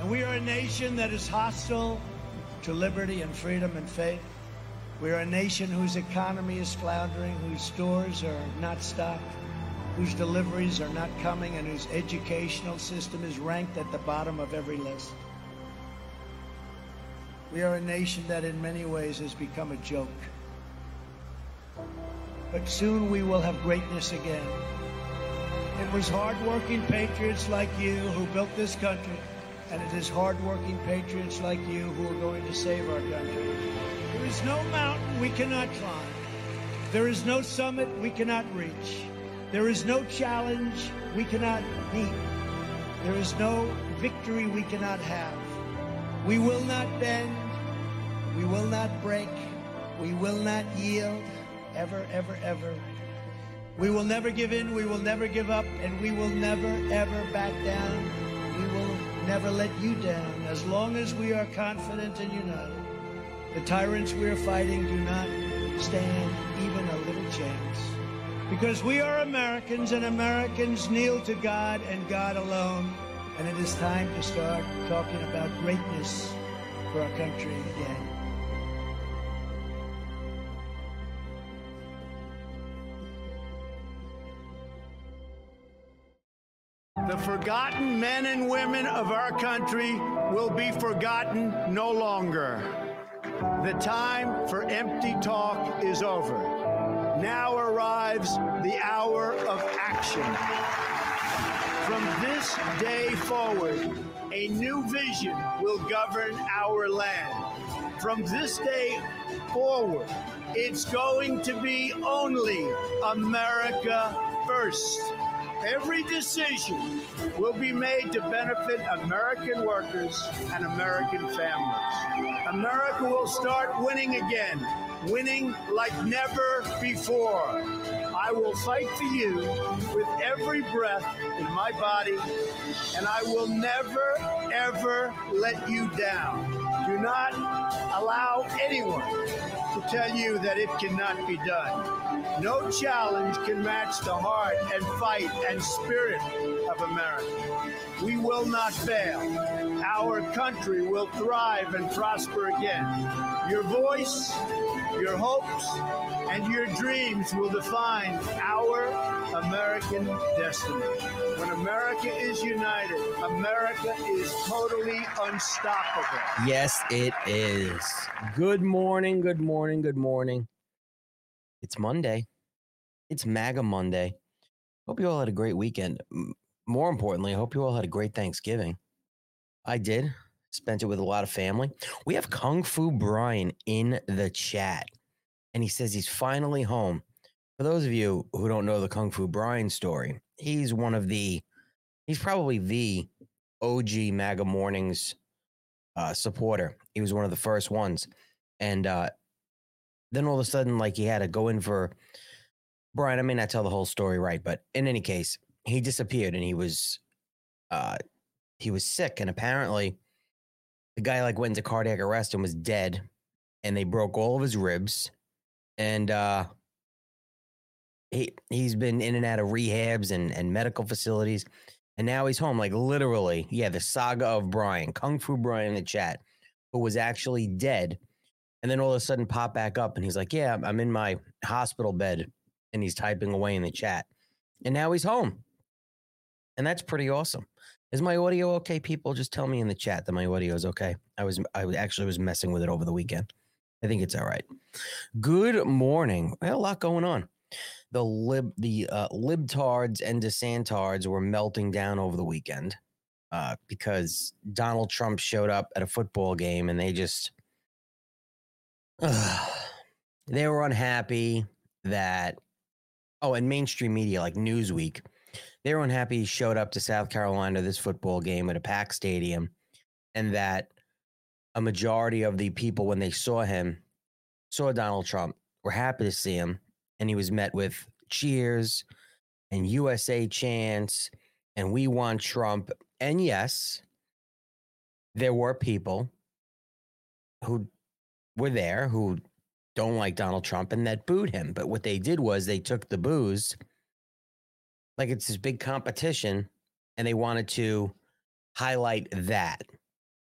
And we are a nation that is hostile to liberty and freedom and faith. We are a nation whose economy is floundering, whose stores are not stocked, whose deliveries are not coming, and whose educational system is ranked at the bottom of every list. We are a nation that in many ways has become a joke. But soon we will have greatness again. It was hardworking patriots like you who built this country, and it is hardworking patriots like you who are going to save our country. There is no mountain we cannot climb. There is no summit we cannot reach. There is no challenge we cannot meet. There is no victory we cannot have. We will not bend. We will not break. We will not yield. Ever, ever, ever. We will never give in. We will never give up. And we will never, ever back down. We will never let you down as long as we are confident and united. The tyrants we are fighting do not stand even a little chance. Because we are Americans and Americans kneel to God and God alone. And it is time to start talking about greatness for our country again. The forgotten men and women of our country will be forgotten no longer. The time for empty talk is over. Now arrives the hour of action. From this day forward, a new vision will govern our land. From this day forward, it's going to be only America first. Every decision will be made to benefit American workers and American families. America will start winning again, winning like never before. I will fight for you with every breath in my body, and I will never, ever let you down. Do not allow anyone to tell you that it cannot be done. No challenge can match the heart and fight and spirit of America. We will not fail. Our country will thrive and prosper again. Your voice, your hopes, and your dreams will define our American destiny. When America is united, America is totally unstoppable. Yes, it is. Good morning, good morning, good morning. It's Monday. It's MAGA Monday. Hope you all had a great weekend. More importantly, I hope you all had a great Thanksgiving. I did. Spent it with a lot of family. We have Kung Fu Brian in the chat, and he says he's finally home. For those of you who don't know the Kung Fu Brian story, he's one of the, he's probably the OG MAGA Mornings uh, supporter. He was one of the first ones. And uh, then all of a sudden, like he had to go in for Brian. I may not tell the whole story right, but in any case, he disappeared and he was uh, he was sick. And apparently, the guy like went into cardiac arrest and was dead. And they broke all of his ribs. And uh, he he's been in and out of rehabs and, and medical facilities. And now he's home, like literally, yeah, the saga of Brian, Kung Fu Brian in the chat, who was actually dead. And then all of a sudden pop back up and he's like, Yeah, I'm- I'm in my hospital bed. And he's typing away in the chat. And now he's home. And that's pretty awesome. Is my audio okay, people? Just tell me in the chat that my audio is okay. I was I actually was messing with it over the weekend. I think it's all right. Good morning. A lot going on. The lib the uh, libtards and desantards were melting down over the weekend uh, because Donald Trump showed up at a football game and they just they were unhappy that oh and mainstream media like Newsweek they were unhappy he showed up to South Carolina this football game at a packed stadium and that a majority of the people when they saw him saw Donald Trump were happy to see him and he was met with cheers and USA chants and we want Trump. And yes there were people who were there who don't like Donald Trump and that booed him. But what they did was they took the boos like it's this big competition and they wanted to highlight that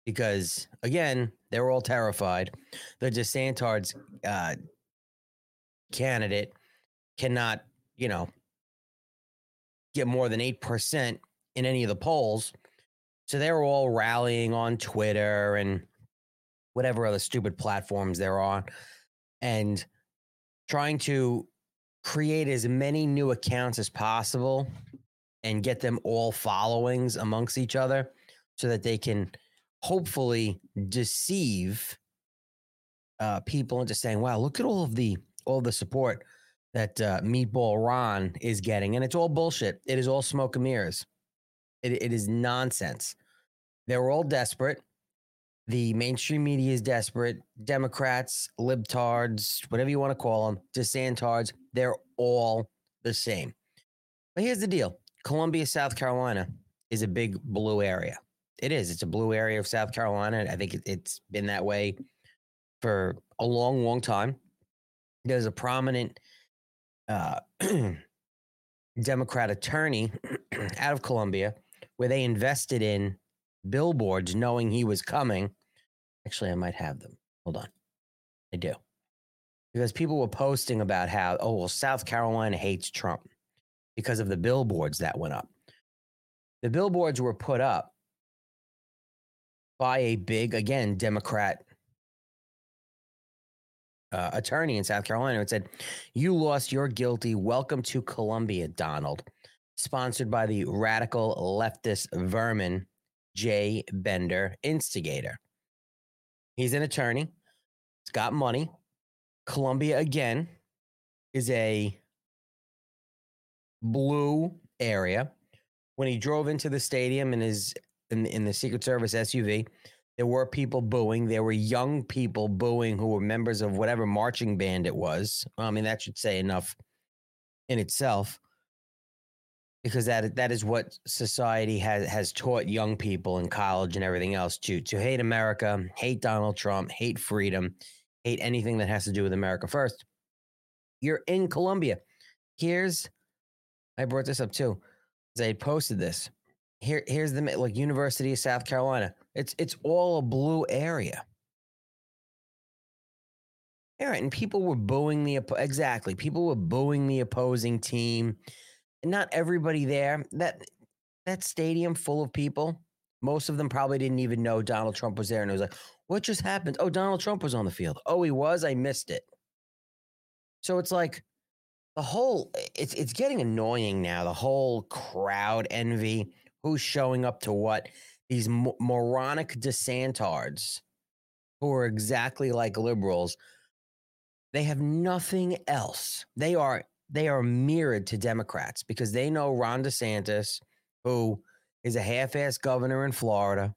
because again, they're all terrified. The DeSantis uh, candidate cannot, you know, get more than 8% in any of the polls. So they were all rallying on Twitter and whatever other stupid platforms they're on and trying to create as many new accounts as possible and get them all followings amongst each other so that they can hopefully deceive uh, people into saying, wow, look at all of the all the support that uh, Meatball Ron is getting. And it's all bullshit. It is all smoke and mirrors. It, it is nonsense. They're all desperate. The mainstream media is desperate. Democrats, libtards, whatever you want to call them, DeSantards, they're all the same. But here's the deal Columbia, South Carolina is a big blue area. It is. It's a blue area of South Carolina. I think it, it's been that way for a long, long time. There's a prominent uh, Democrat attorney out of Columbia where they invested in billboards knowing he was coming. Actually, I might have them. Hold on. I do. Because people were posting about how, oh, well, South Carolina hates Trump because of the billboards that went up. The billboards were put up by a big, again, Democrat uh, attorney in South Carolina and said, You lost, you're guilty. Welcome to Columbia, Donald. Sponsored by the radical leftist vermin, Jay Bender, instigator. He's an attorney, he's got money. Columbia, again, is a blue area. When he drove into the stadium in his in, in the Secret Service SUV, there were people booing. There were young people booing who were members of whatever marching band it was. I mean, that should say enough in itself, because that that is what society has has taught young people in college and everything else to to hate America, hate Donald Trump, hate freedom, hate anything that has to do with America first. You're in Columbia. Here's I brought this up too. I posted this. Here, here's the like University of South Carolina. It's it's all a blue area. All right, and people were booing the exactly. People were booing the opposing team. Not everybody there. That that stadium full of people. Most of them probably didn't even know Donald Trump was there, and it was like, "What just happened? Oh, Donald Trump was on the field. Oh, he was. I missed it." So it's like the whole. It's it's getting annoying now. The whole crowd envy who's showing up to what these moronic DeSantards who are exactly like liberals. They have nothing else. They are they are mirrored to Democrats because they know Ron DeSantis, who is a half-ass governor in Florida.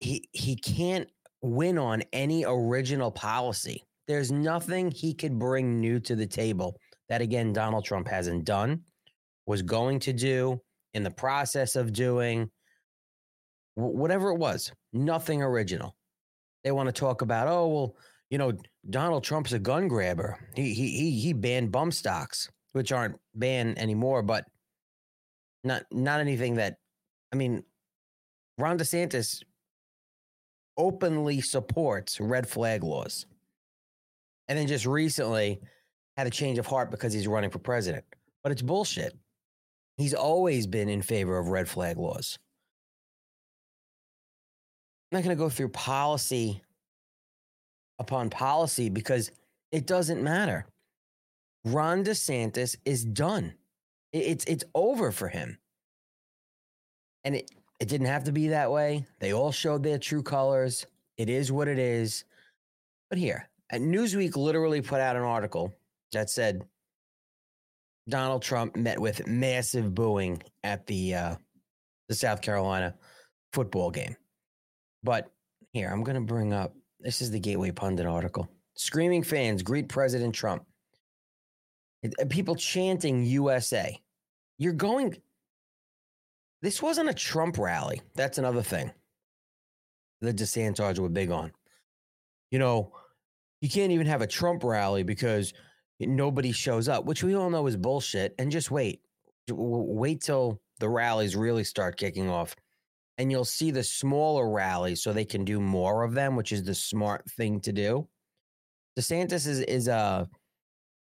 He he can't win on any original policy. There's nothing he could bring new to the table that again Donald Trump hasn't done, was going to do, in the process of doing whatever it was, nothing original. They want to talk about, oh, well, you know, Donald Trump's a gun grabber. He he he he banned bump stocks, which aren't banned anymore, but not not anything that I mean, Ron DeSantis openly supports red flag laws. And then just recently had a change of heart because he's running for president. But it's bullshit. He's always been in favor of red flag laws. I'm not going to go through policy upon policy because it doesn't matter. Ron DeSantis is done. It's it's over for him. And it, it didn't have to be that way. They all showed their true colors. It is what it is. But here, Newsweek literally put out an article that said Donald Trump met with massive booing at the uh, the South Carolina football game. But here, I'm going to bring up this is the Gateway Pundit article. Screaming fans greet President Trump. Uh, people chanting USA. You're going. This wasn't a Trump rally. That's another thing. The DeSantis were big on. You know, you can't even have a Trump rally because nobody shows up, which we all know is bullshit. And just wait, wait till the rallies really start kicking off. and you'll see the smaller rallies so they can do more of them, which is the smart thing to do. DeSantis is is a,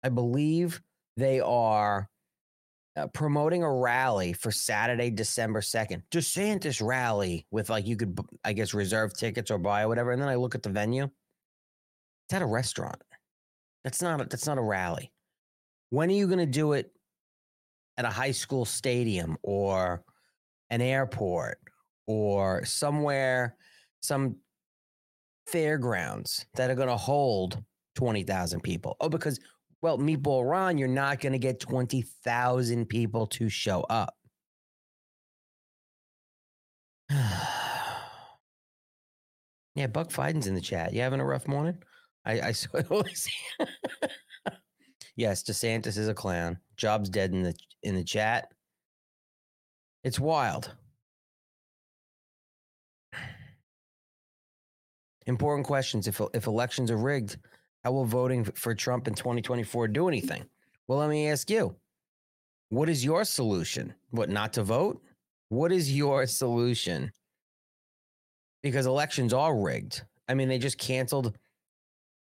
I believe they are uh, promoting a rally for Saturday, December 2nd. DeSantis rally with like you could, I guess, reserve tickets or buy or whatever. And then I look at the venue. It's at a restaurant. That's not a, that's not a rally. When are you going to do it at a high school stadium or an airport or somewhere, some fairgrounds that are going to hold 20,000 people? Oh, because well, Meatball Ron, you're not going to get 20,000 people to show up. yeah, Buck Fiden's in the chat. You having a rough morning? I, I saw yes, DeSantis is a clown. Job's dead in the in the chat. It's wild. Important questions. If if elections are rigged, how will voting for Trump in 2024 do anything? Well, let me ask you what is your solution? What, not to vote? What is your solution? Because elections are rigged. I mean, they just canceled,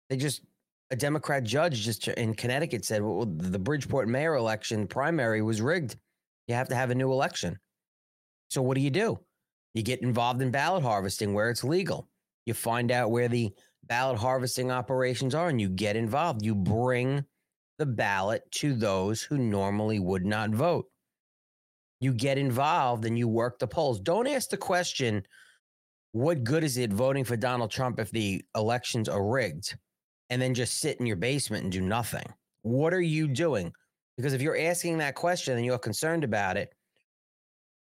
they just, a Democrat judge just in Connecticut said well, the Bridgeport mayor election primary was rigged. You have to have a new election. So, what do you do? You get involved in ballot harvesting where it's legal. You find out where the ballot harvesting operations are and you get involved. You bring the ballot to those who normally would not vote. You get involved and you work the polls. Don't ask the question, what good is it voting for Donald Trump if the elections are rigged? And then just sit in your basement and do nothing. What are you doing? Because if you're asking that question and you're concerned about it,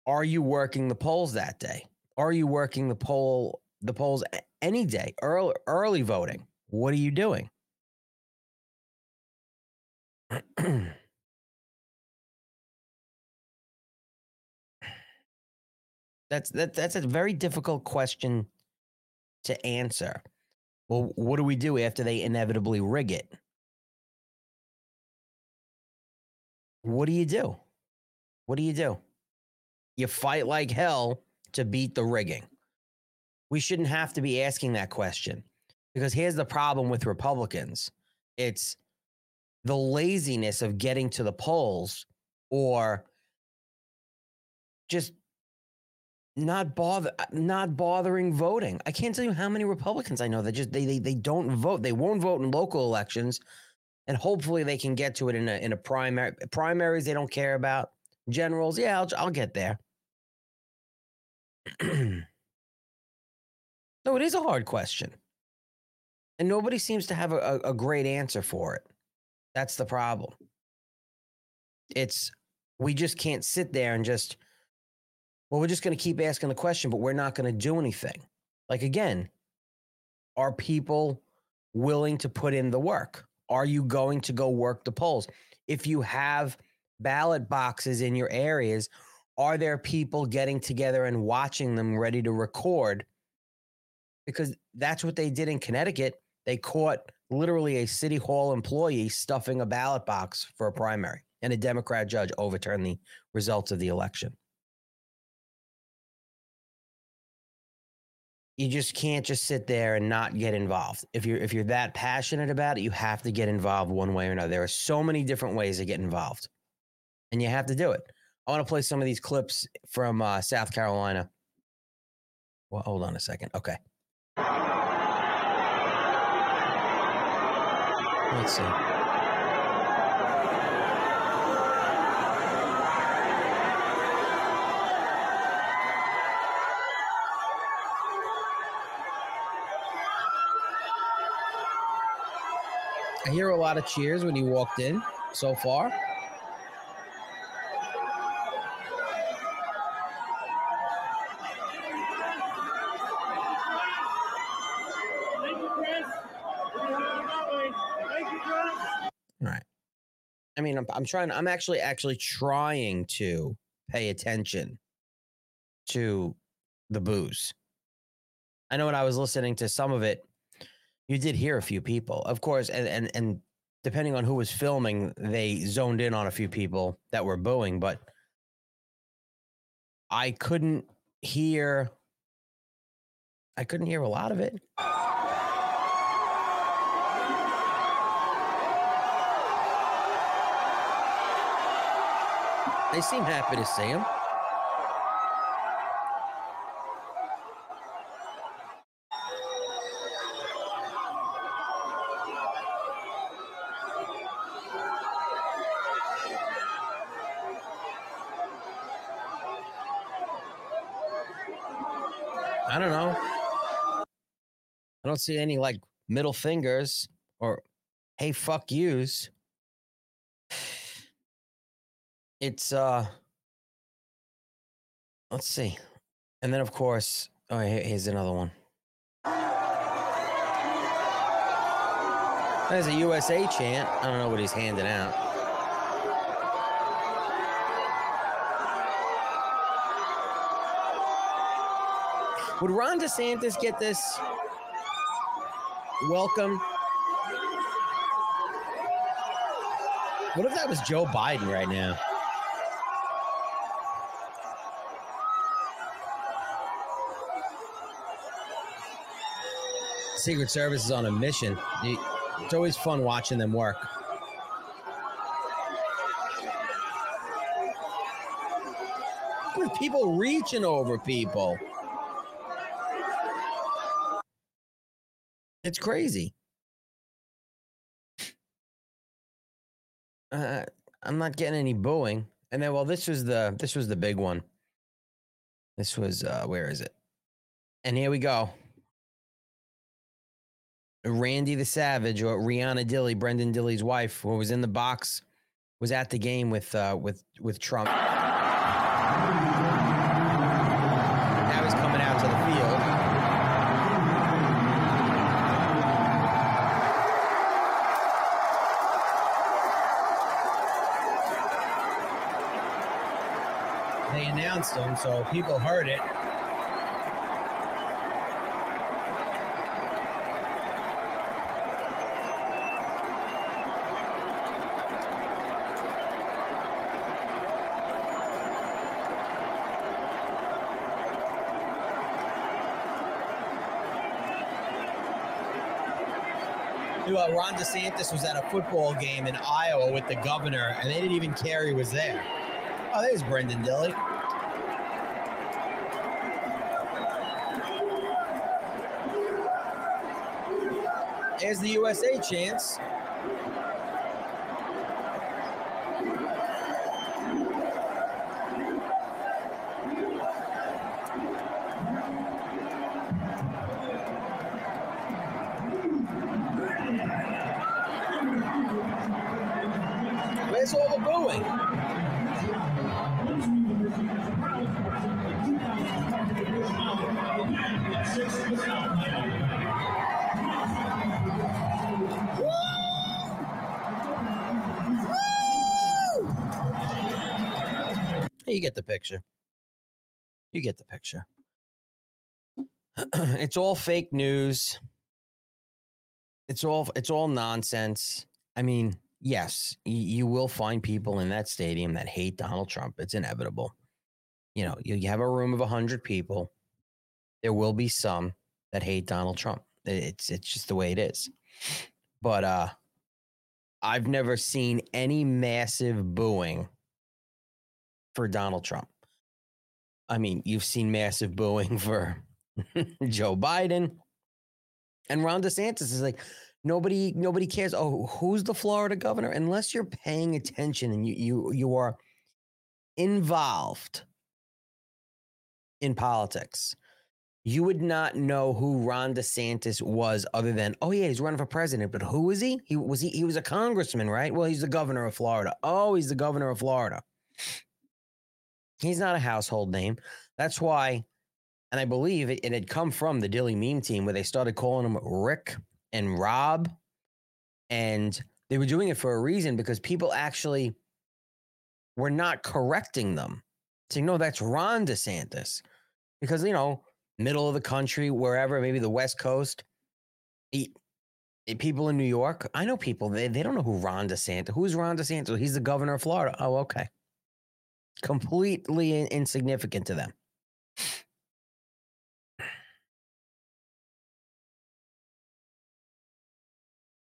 are you working the polls that day? Are you working the poll the polls any day, early, early voting. What are you doing? that's that that's a very difficult question to answer. Well, what do we do after they inevitably rig it? What do you do? What do you do? You fight like hell to beat the rigging we shouldn't have to be asking that question because here's the problem with Republicans it's the laziness of getting to the polls or just not bother uh, not bothering voting. I can't tell you how many Republicans I know that just they they, they don't vote. They won't vote in local elections and hopefully they can get to it in a in a primary primaries they don't care about. Generals, yeah, I'll I'll get there. No, it is a hard question. And nobody seems to have a, a great answer for it. That's the problem. It's, we just can't sit there and just, well, we're just going to keep asking the question, but we're not going to do anything. Like, again, are people willing to put in the work? Are you going to go work the polls? If you have ballot boxes in your areas, are there people getting together and watching them ready to record because that's what they did in Connecticut. They caught literally a city hall employee stuffing a ballot box for a primary, and a Democrat judge overturned the results of the election. You just can't just sit there and not get involved. If you're if you're that passionate about it, you have to get involved one way or another. There are so many different ways to get involved, and you have to do it. I want to play some of these clips from uh, South Carolina. Well, hold on a second. Okay. Let's see. I hear a lot of cheers when you walked in so far. I'm, I'm trying. I'm actually actually trying to pay attention to the boos. I know when I was listening to some of it, you did hear a few people, of course, and and and depending on who was filming, they zoned in on a few people that were booing, but I couldn't hear. I couldn't hear a lot of it. They seem happy to see him. I don't know. I don't see any like middle fingers or hey fuck yous. It's uh let's see. And then of course, oh here- here's another one. There's a USA chant. I don't know what he's handing out. Would Ron DeSantis get this welcome? What if that was Joe Biden right now? Secret Service is on a mission. It's always fun watching them work. People reaching over people. It's crazy. Uh, I'm not getting any booing. And then, well, this was the this was the big one. This was uh, where is it? And here we go. Randy the Savage or Rihanna Dilley, Brenden Dilley's wife, who was in the box, was at the game with uh, with with Trump. Now he's coming out to the field. They announced him, so people heard it. Ron DeSantis was at a football game in Iowa with the governor, and they didn't even care he was there. Oh, there's Brenden Dilley. There's the USA chance. You get the picture. You get the picture. it's all fake news. It's all it's all nonsense. I mean, yes, you will find people in that stadium that hate Donald Trump. It's inevitable. You know, you have a room of 100 people. There will be some that hate Donald Trump. It's it's just the way it is. But uh I've never seen any massive booing for Donald Trump. I mean, you've seen massive booing for Joe Biden. And Ron DeSantis is like, nobody, nobody cares. Oh, who's the Florida governor? Unless you're paying attention and you you you are involved in politics, you would not know who Ron DeSantis was other than, oh yeah, he's running for president. But who is he? He was he he was a congressman, right? Well, he's the governor of Florida. Oh, he's the governor of Florida. He's not a household name. That's why, and I believe it, it had come from the Dilley meme team where they started calling him Rick and Rob. And they were doing it for a reason because people actually were not correcting them. Saying, no, that's Ron DeSantis. Because, you know, middle of the country, wherever, maybe the West Coast, he, people in New York, I know people, they, they don't know who Ron DeSantis, who's Ron DeSantis? He's the governor of Florida. Oh, okay completely insignificant to them.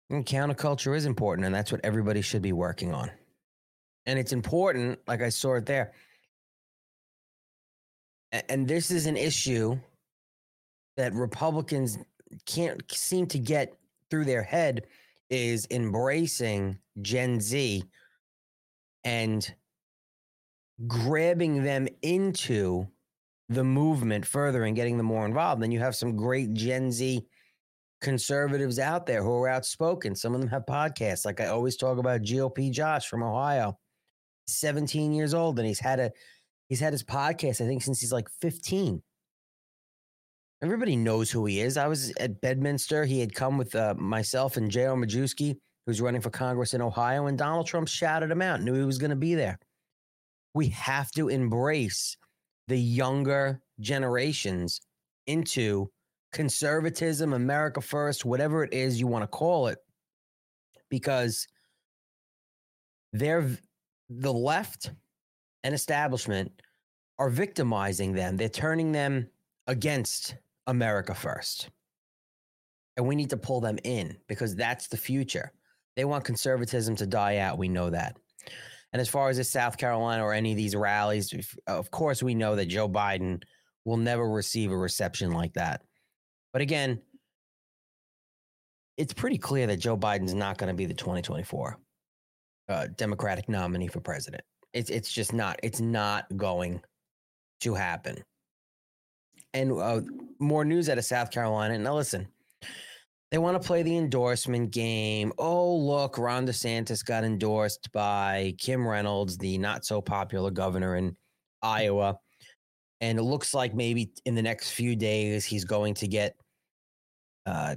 And counterculture is important, and that's what everybody should be working on. And it's important, like I saw it there. And this is an issue that Republicans can't seem to get through their head is embracing Gen Z and grabbing them into the movement further and getting them more involved. Then you have some great Gen Z conservatives out there who are outspoken. Some of them have podcasts. Like I always talk about GOP Josh from Ohio, 17 years old, and he's had a he's had his podcast, I think, since he's like 15. Everybody knows who he is. I was at Bedminster. He had come with uh, myself and J.R. Majewski, who's running for Congress in Ohio, and Donald Trump shouted him out, knew he was going to be there. We have to embrace the younger generations into conservatism, America first, whatever it is you want to call it, because they're the left and establishment are victimizing them. They're turning them against America first. And we need to pull them in because that's the future. They want conservatism to die out. We know that. And as far as the South Carolina or any of these rallies, of course, we know that Joe Biden will never receive a reception like that. But again, it's pretty clear that Joe Biden's not going to be the 2024 uh, Democratic nominee for president. It's it's just not. It's not going to happen. And uh, more news out of South Carolina. Now listen, they want to play the endorsement game. Oh, look, Ron DeSantis got endorsed by Kim Reynolds, the not so popular governor in Iowa. And it looks like maybe in the next few days, he's going to get uh,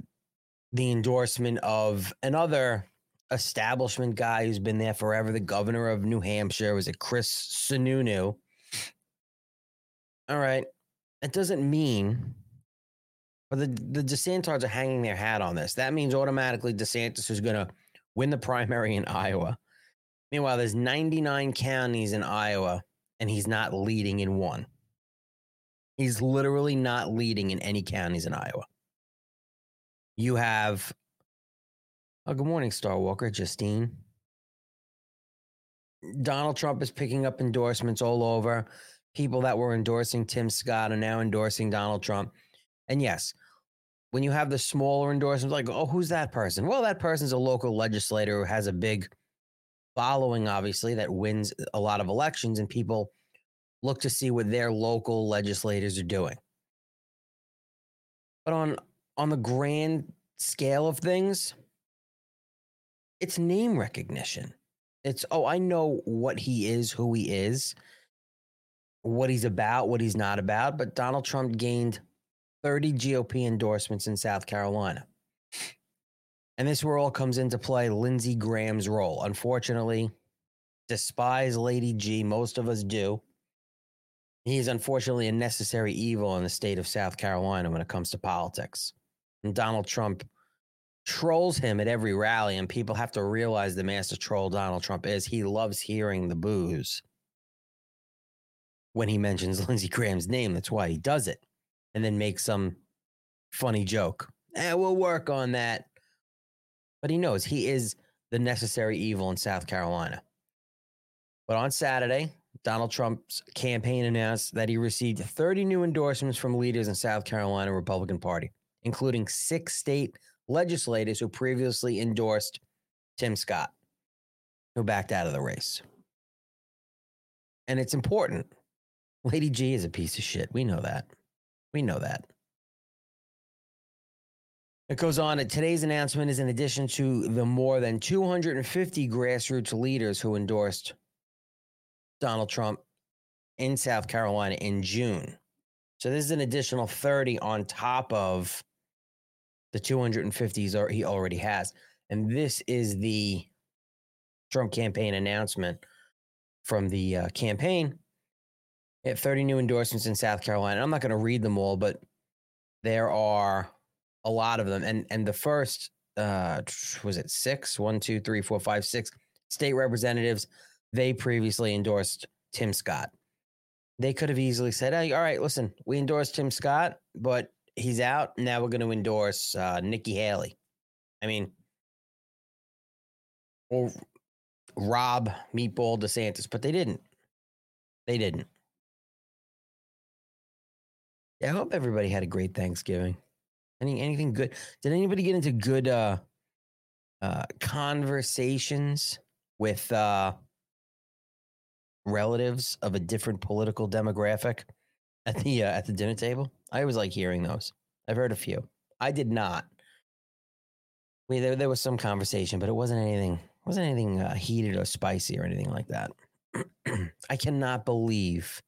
the endorsement of another establishment guy who's been there forever, the governor of New Hampshire. Was it Chris Sununu? All right. That doesn't mean but the, the DeSantis are hanging their hat on this. That means automatically DeSantis is going to win the primary in Iowa. Meanwhile, there's 99 counties in Iowa, and he's not leading in one. He's literally not leading in any counties in Iowa. You have, oh, good morning, Star Walker, Justine. Donald Trump is picking up endorsements all over. People that were endorsing Tim Scott are now endorsing Donald Trump. And yes, when you have the smaller endorsements, like, oh, who's that person? Well, that person's a local legislator who has a big following, obviously, that wins a lot of elections, and people look to see what their local legislators are doing. But on on the grand scale of things, it's name recognition. It's oh, I know what he is, who he is, what he's about, what he's not about. But Donald Trump gained 30 GOP endorsements in South Carolina. And this where all comes into play Lindsey Graham's role. Unfortunately, despise Lady G, most of us do. He is unfortunately a necessary evil in the state of South Carolina when it comes to politics. And Donald Trump trolls him at every rally, and people have to realize the master troll Donald Trump is. He loves hearing the boos when he mentions Lindsey Graham's name. That's why he does it and then make some funny joke. Eh, we'll work on that. But he knows he is the necessary evil in South Carolina. But on Saturday, Donald Trump's campaign announced that he received 30 new endorsements from leaders in South Carolina Republican Party, including six state legislators who previously endorsed Tim Scott, who backed out of the race. And it's important. Lady G is a piece of shit. We know that. We know that. It goes on today's announcement is in addition to the more than 250 grassroots leaders who endorsed Donald Trump in South Carolina in June. So this is an additional 30 on top of the 250s he already has. And this is the Trump campaign announcement from the uh, campaign have 30 new endorsements in South Carolina. I'm not going to read them all, but there are a lot of them. And and the first uh was it six, one, two, three, four, five, six state representatives, they previously endorsed Tim Scott. They could have easily said, hey, all right, listen, we endorsed Tim Scott, but he's out. Now we're going to endorse uh, Nikki Haley. I mean, or rob Meatball DeSantis, but they didn't. They didn't. Yeah, I hope everybody had a great Thanksgiving. Any anything good? Did anybody get into good uh uh conversations with uh relatives of a different political demographic at the uh, at the dinner table? I always like hearing those. I've heard a few. I did not. We there there was some conversation, but it wasn't anything wasn't anything uh, heated or spicy or anything like that. I cannot believe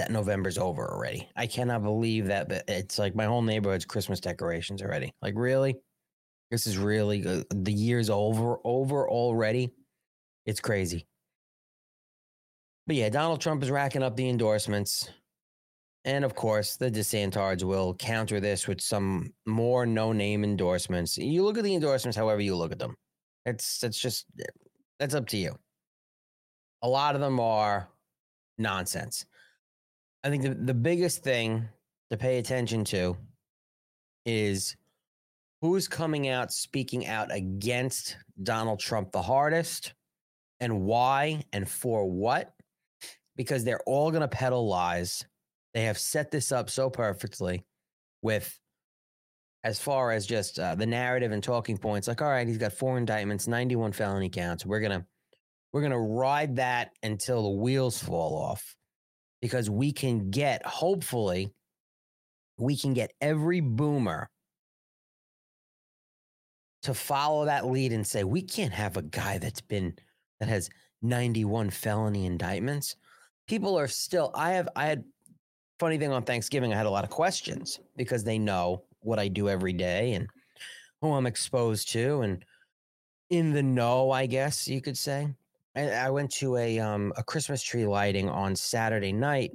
that November's over already. I cannot believe that But it's like my whole neighborhood's Christmas decorations already. Like really, this is really good. the year's over over already. It's crazy. But yeah, Donald Trump is racking up the endorsements. And of course, the DeSantards will counter this with some more no name endorsements. You look at the endorsements however you look at them. It's it's just that's up to you. A lot of them are nonsense. I think the, the biggest thing to pay attention to is who's coming out speaking out against Donald Trump the hardest and why and for what. Because they're all going to peddle lies. They have set this up so perfectly with as far as just uh, the narrative and talking points like all right he's got four indictments 91 felony counts we're going to we're going to ride that until the wheels fall off because we can get, hopefully, we can get every boomer to follow that lead and say, we can't have a guy that's been, that has 91 felony indictments. People are still, I have, I had, funny thing on Thanksgiving, I had a lot of questions because they know what I do every day and who I'm exposed to and in the know, I guess you could say. I went to a um a Christmas tree lighting on Saturday night,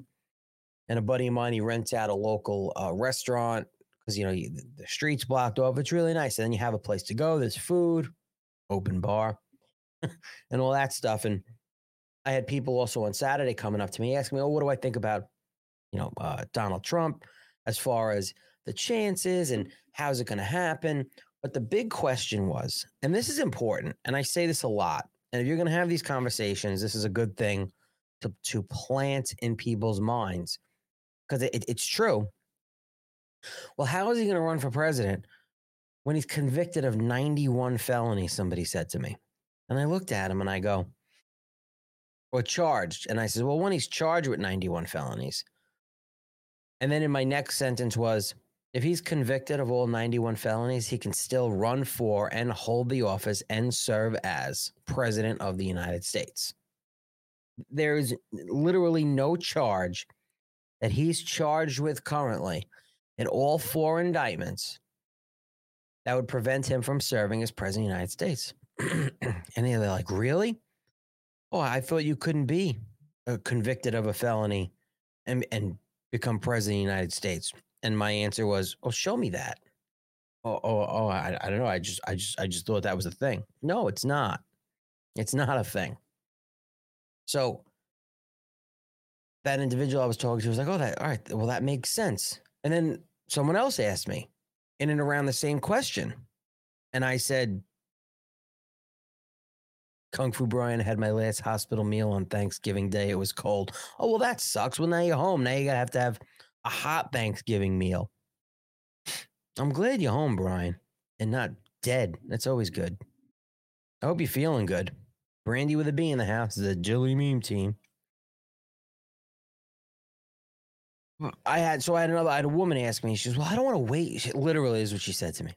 and a buddy of mine he rents out a local uh, restaurant because you know you, the streets blocked off. It's really nice, and then you have a place to go. There's food, open bar, and all that stuff. And I had people also on Saturday coming up to me asking me, "Oh, what do I think about you know uh, Donald Trump as far as the chances and how's it going to happen?" But the big question was, and this is important, and I say this a lot and if you're going to have these conversations, this is a good thing to, to plant in people's minds because it, it's true. Well, how is he going to run for president when he's convicted of 91 felonies? Somebody said to me. And I looked at him and I go, or charged. And I said, well, when he's charged with 91 felonies. And then in my next sentence was, if he's convicted of all 91 felonies, he can still run for and hold the office and serve as president of the United States. There is literally no charge that he's charged with currently in all four indictments that would prevent him from serving as president of the United States. and they're like, really? Oh, I thought you couldn't be uh, convicted of a felony and, and become president of the United States. And my answer was, "Oh, show me that." Oh, oh, oh! I, I don't know. I just, I just, I just thought that was a thing. No, it's not. It's not a thing. So that individual I was talking to was like, "Oh, that all right. Well, that makes sense." And then someone else asked me in and around the same question, and I said, Kung Fu Brian had my last hospital meal on Thanksgiving Day. It was cold. Oh well, that sucks. Well, now you're home. Now you gotta have to have a hot Thanksgiving meal. I'm glad you're home, Brian, and not dead. That's always good. I hope you're feeling good. Brandy with a B in the house, is a Dilley Meme team. I had so I had another I had a woman ask me. She says, "Well, I don't want to wait." She, literally is what she said to me.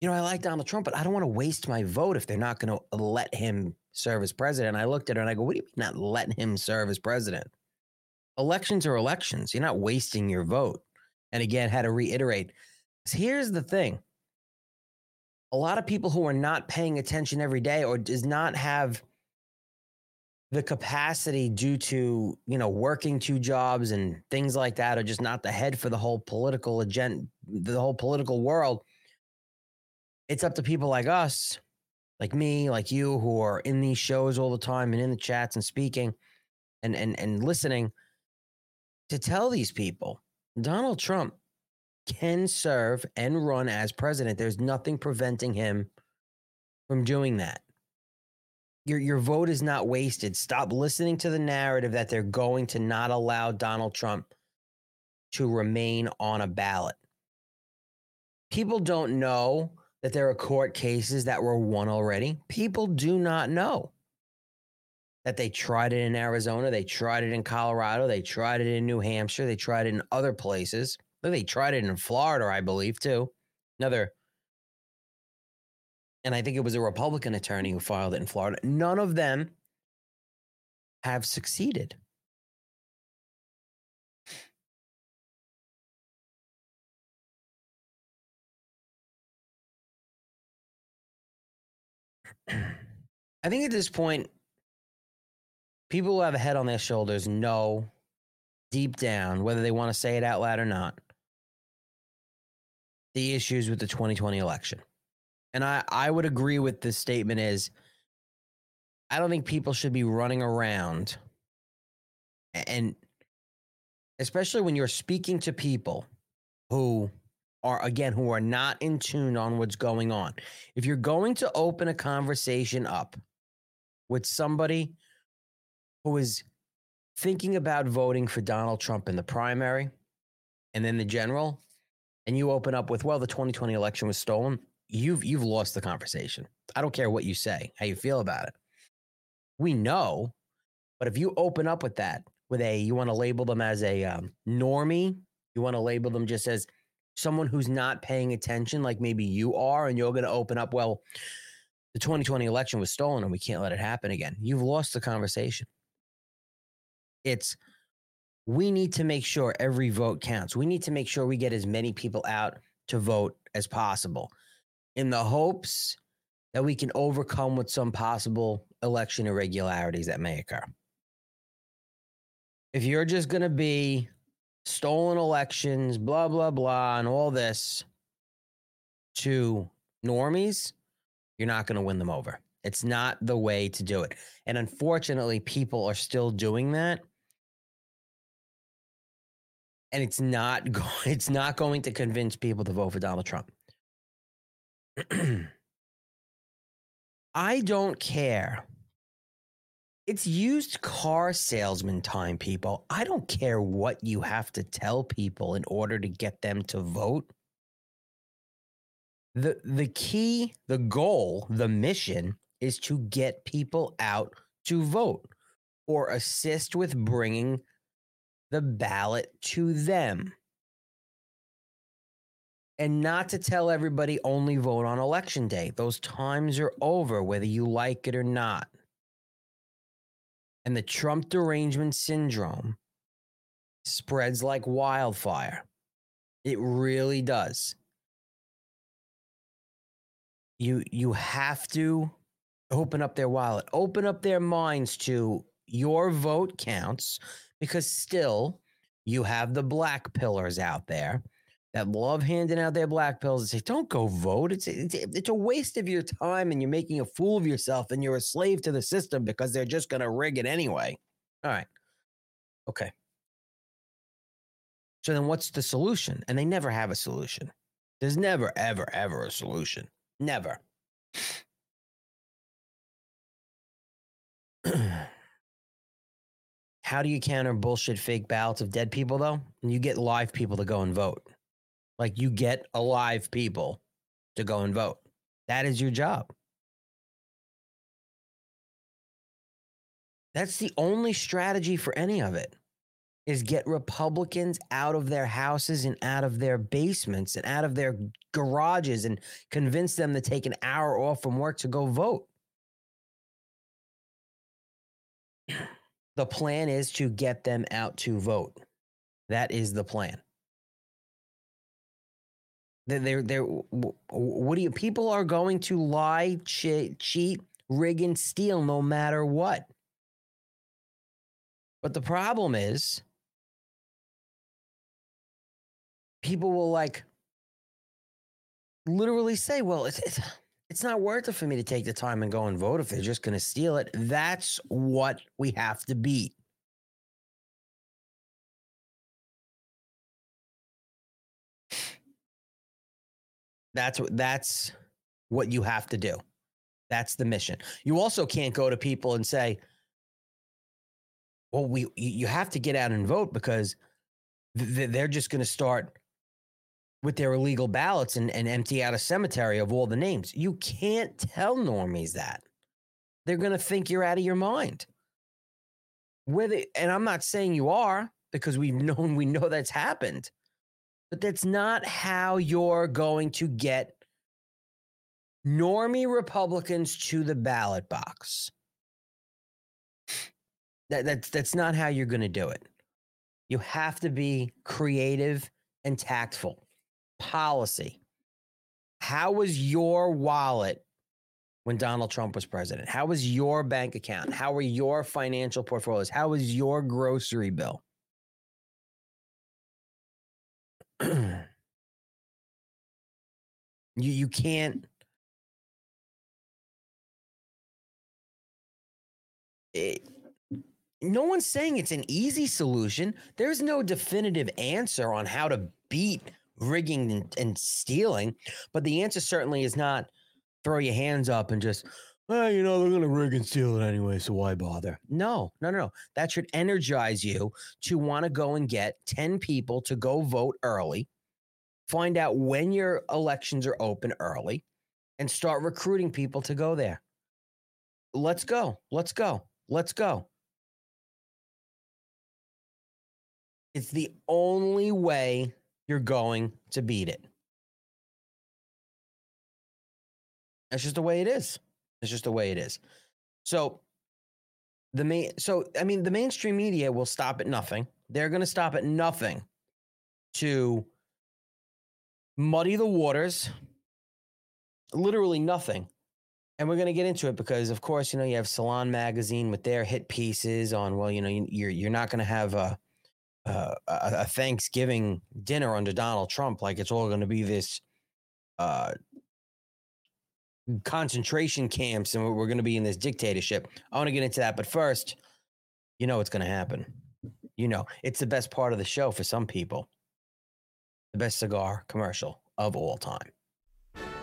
You know, I like Donald Trump, but I don't want to waste my vote if they're not going to let him serve as president. I looked at her and I go, "What do you mean not letting him serve as president?" Elections are elections. You're not wasting your vote. And again, had to reiterate here's the thing a lot of people who are not paying attention every day or does not have the capacity due to you know working two jobs and things like that are just not the head for the whole political agenda the whole political world it's up to people like us like me like you who are in these shows all the time and in the chats and speaking and and and listening to tell these people Donald Trump can serve and run as president. There's nothing preventing him from doing that. Your your vote is not wasted. Stop listening to the narrative that they're going to not allow Donald Trump to remain on a ballot. People don't know that there are court cases that were won already. People do not know that they tried it in Arizona, they tried it in Colorado, they tried it in New Hampshire, they tried it in other places. They tried it in Florida, I believe, too. Another and I think it was a Republican attorney who filed it in Florida. None of them have succeeded. I think at this point, people who have a head on their shoulders know deep down, whether they want to say it out loud or not, the issues with the 2020 election and I, I would agree with this statement is I don't think people should be running around and especially when you're speaking to people who are again who are not in tune on what's going on. If you're going to open a conversation up with somebody who is thinking about voting for Donald Trump in the primary and then the general, and you open up with, well, the 2020 election was stolen, you've you've lost the conversation. I don't care what you say, how you feel about it. We know, but if you open up with that, with a you want to label them as a um, normie, you want to label them just as someone who's not paying attention, like maybe you are, and you're going to open up. Well, the 2020 election was stolen, and we can't let it happen again. You've lost the conversation. It's we need to make sure every vote counts. We need to make sure we get as many people out to vote as possible in the hopes that we can overcome with some possible election irregularities that may occur. If you're just going to be stolen elections, blah, blah, blah, and all this to normies, you're not going to win them over. It's not the way to do it. And unfortunately, people are still doing that. And it's not go- it's not going to convince people to vote for Donald Trump. I don't care. It's used car salesman time, people. I don't care what you have to tell people in order to get them to vote. The, the key, the goal, the mission is to get people out to vote or assist with bringing the ballot to them and not to tell everybody only vote on election day. Those times are over, whether you like it or not. And the Trump derangement syndrome spreads like wildfire. It really does. You you have to open up their wallet, open up their minds to your vote counts because still you have the black pillars out there that love handing out their black pills and say, don't go vote. It's, it's, it's a waste of your time and you're making a fool of yourself and you're a slave to the system because they're just going to rig it anyway. All right. Okay. So then what's the solution? And they never have a solution. There's never, ever, ever a solution. Never. How do you counter bullshit fake ballots of dead people, though? And you get live people to go and vote. Like you get alive people to go and vote. That is your job. That's the only strategy for any of it is get Republicans out of their houses and out of their basements and out of their garages and convince them to take an hour off from work to go vote. The plan is to get them out to vote. That is the plan. They're, they're, what do you, people are going to lie, cheat, cheat, rig, and steal no matter what. But the problem is, people will like literally say, well, it's, it's, it's not worth it for me to take the time and go and vote if they're just going to steal it. That's what we have to beat. That's what that's what you have to do. That's the mission. You also can't go to people and say, well, we you have to get out and vote because they're just going to start with their illegal ballots and, and empty out a cemetery of all the names. You can't tell normies that. They're going to think you're out of your mind. Whether, and I'm not saying you are because we've known, we know that's happened, but that's not how you're going to get normie Republicans to the ballot box. That, that's, that's not how you're going to do it. You have to be creative and tactful policy. How was your wallet when Donald Trump was president? How was your bank account? How were your financial portfolios? How was your grocery bill? you you can't it, no one's saying it's an easy solution. There's no definitive answer on how to beat rigging and, and stealing. But the answer certainly is not throw your hands up and just, well, you know, they're going to rig and steal it anyway. So why bother? No, no, no, no. That should energize you to want to go and get 10 people to go vote early, find out when your elections are open early, and start recruiting people to go there. Let's go. Let's go. Let's go. It's the only way you're going to beat it. That's just the way it is. It's just the way it is. So the main so I mean the mainstream media will stop at nothing. They're going to stop at nothing to muddy the waters. Literally nothing. And we're going to get into it because of course, you know, you have Salon magazine with their hit pieces on well, you know, you're you're not going to have a uh, a, Thanksgiving dinner under Donald Trump, like it's all going to be this uh, concentration camps and we're going to be in this dictatorship. I want to get into that, but first, you know what's going to happen. You know, it's the best part of the show for some people. The best cigar commercial of all time.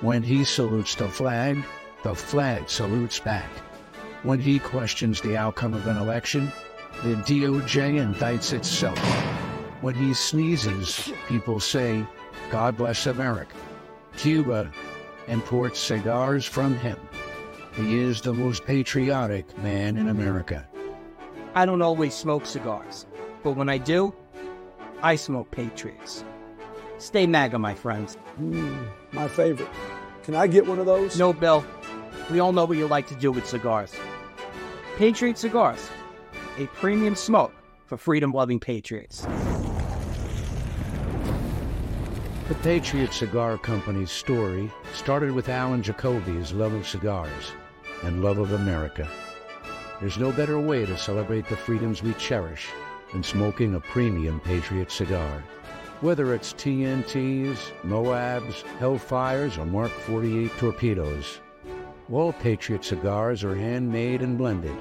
When he salutes the flag, the flag salutes back. When he questions the outcome of an election, the DOJ indicts itself. When he sneezes, people say, God bless America. Cuba imports cigars from him. He is the most patriotic man in America. I don't always smoke cigars, but when I do, I smoke Patriots. Stay MAGA, my friends. Mm, my favorite. Can I get one of those? No, Bill. We all know what you like to do with cigars. Patriot cigars a premium smoke for freedom loving patriots. The Patriot Cigar Company's story started with Alan Jacoby's love of cigars and love of America. There's no better way to celebrate the freedoms we cherish than smoking a premium Patriot cigar. Whether it's TNTs, Moabs, Hellfires, or Mark 48 torpedoes, all Patriot cigars are handmade and blended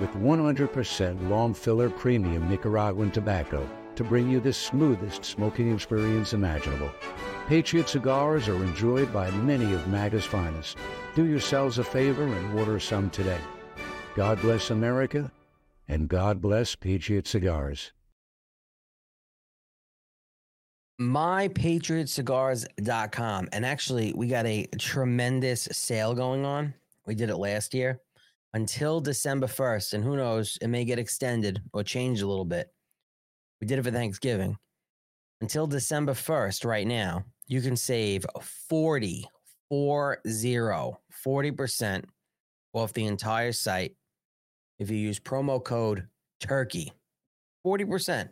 with 100% long filler premium Nicaraguan tobacco to bring you the smoothest smoking experience imaginable. Patriot cigars are enjoyed by many of MAGA's finest. Do yourselves a favor and order some today. God bless America, and God bless Patriot Cigars. MyPatriotCigars.com. And actually, we got a tremendous sale going on. We did it last year until December 1st. And who knows, it may get extended or changed a little bit. We did it for Thanksgiving. Until December 1st, right now, you can save 40, 40, 40% off the entire site if you use promo code TURKEY. 40%.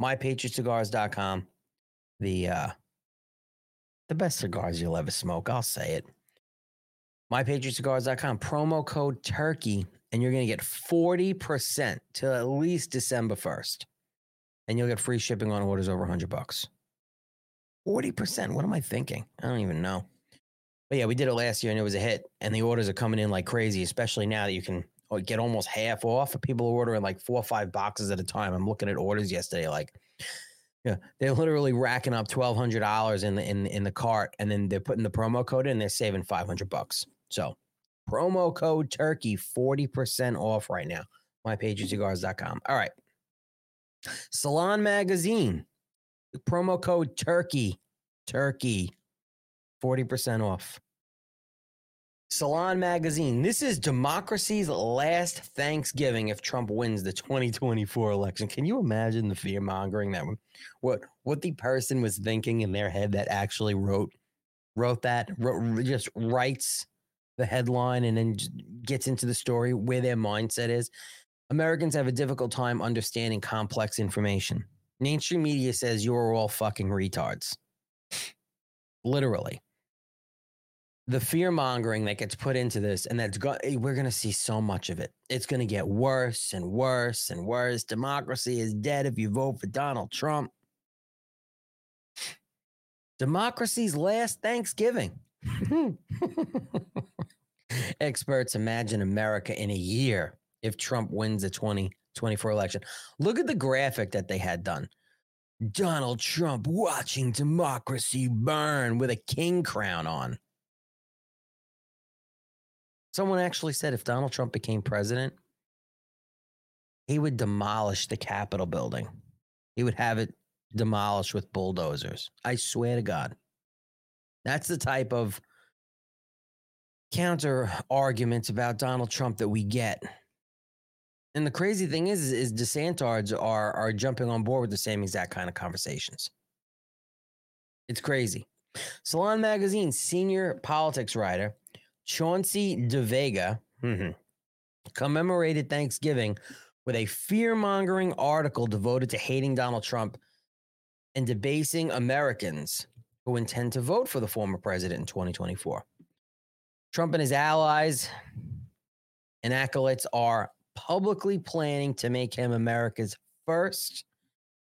MyPatriotCigars.com. The uh the best cigars you'll ever smoke. I'll say it mypatriotcigars.com, promo code turkey, and you're going to get 40% till at least December 1st. And you'll get free shipping on orders over 100 bucks. 40%. What am I thinking? I don't even know. But yeah, we did it last year and it was a hit. And the orders are coming in like crazy, especially now that you can uh, get almost half off. People are ordering like four or five boxes at a time. I'm looking at orders yesterday, like, yeah, they're literally racking up twelve hundred dollars in the in in the cart, and then they're putting the promo code in. And they're saving five hundred bucks. So Promo code Turkey, 40% off right now. MyPatriotCigars.com. All right. Salon Magazine, promo code Turkey, Turkey, 40% off. Salon Magazine. This is democracy's last Thanksgiving if Trump wins the 2024 election. Can you imagine the fear mongering that what what the person was thinking in their head that actually wrote wrote that wrote, just writes the headline and then gets into the story where their mindset is. Americans have a difficult time understanding complex information. Mainstream media says you're all fucking retards. Literally the fear mongering that gets put into this, and that's go- eh, we're going to see so much of it. It's going to get worse and worse and worse. Democracy is dead if you vote for Donald Trump. Democracy's last Thanksgiving. Experts imagine America in a year if Trump wins the 2024 election. Look at the graphic that they had done. Donald Trump watching democracy burn with a king crown on. Someone actually said if Donald Trump became president, he would demolish the Capitol building. He would have it demolished with bulldozers. I swear to God. That's the type of counter arguments about Donald Trump that we get. And the crazy thing is, is, DeSantards are are jumping on board with the same exact kind of conversations. It's crazy. Salon Magazine senior politics writer Chauncey DeVega mm-hmm, commemorated Thanksgiving with a fear mongering article devoted to hating Donald Trump and debasing Americans who intend to vote for the former president in 2024. Trump and his allies and acolytes are publicly planning to make him America's first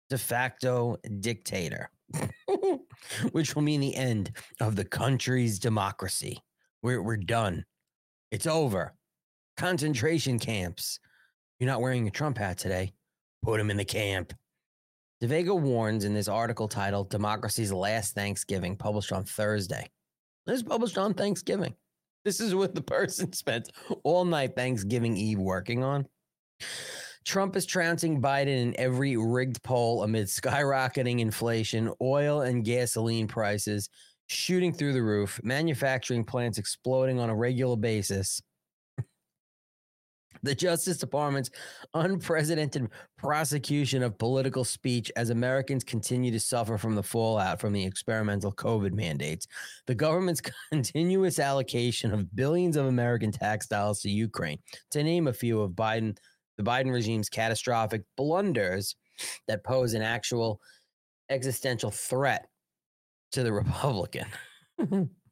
de facto dictator, which will mean the end of the country's democracy. We're, we're done. It's over. Concentration camps. You're not wearing a Trump hat today. Put him in the camp. DeVega warns in this article titled Democracy's Last Thanksgiving, published on Thursday. This is published on Thanksgiving. This is what the person spent all night Thanksgiving Eve working on. Trump is trouncing Biden in every rigged poll amid skyrocketing inflation, oil and gasoline prices, shooting through the roof, manufacturing plants exploding on a regular basis. The Justice Department's unprecedented prosecution of political speech as Americans continue to suffer from the fallout from the experimental COVID mandates, the government's continuous allocation of billions of American tax dollars to Ukraine, to name a few of Biden, the Biden regime's catastrophic blunders that pose an actual existential threat to the Republican.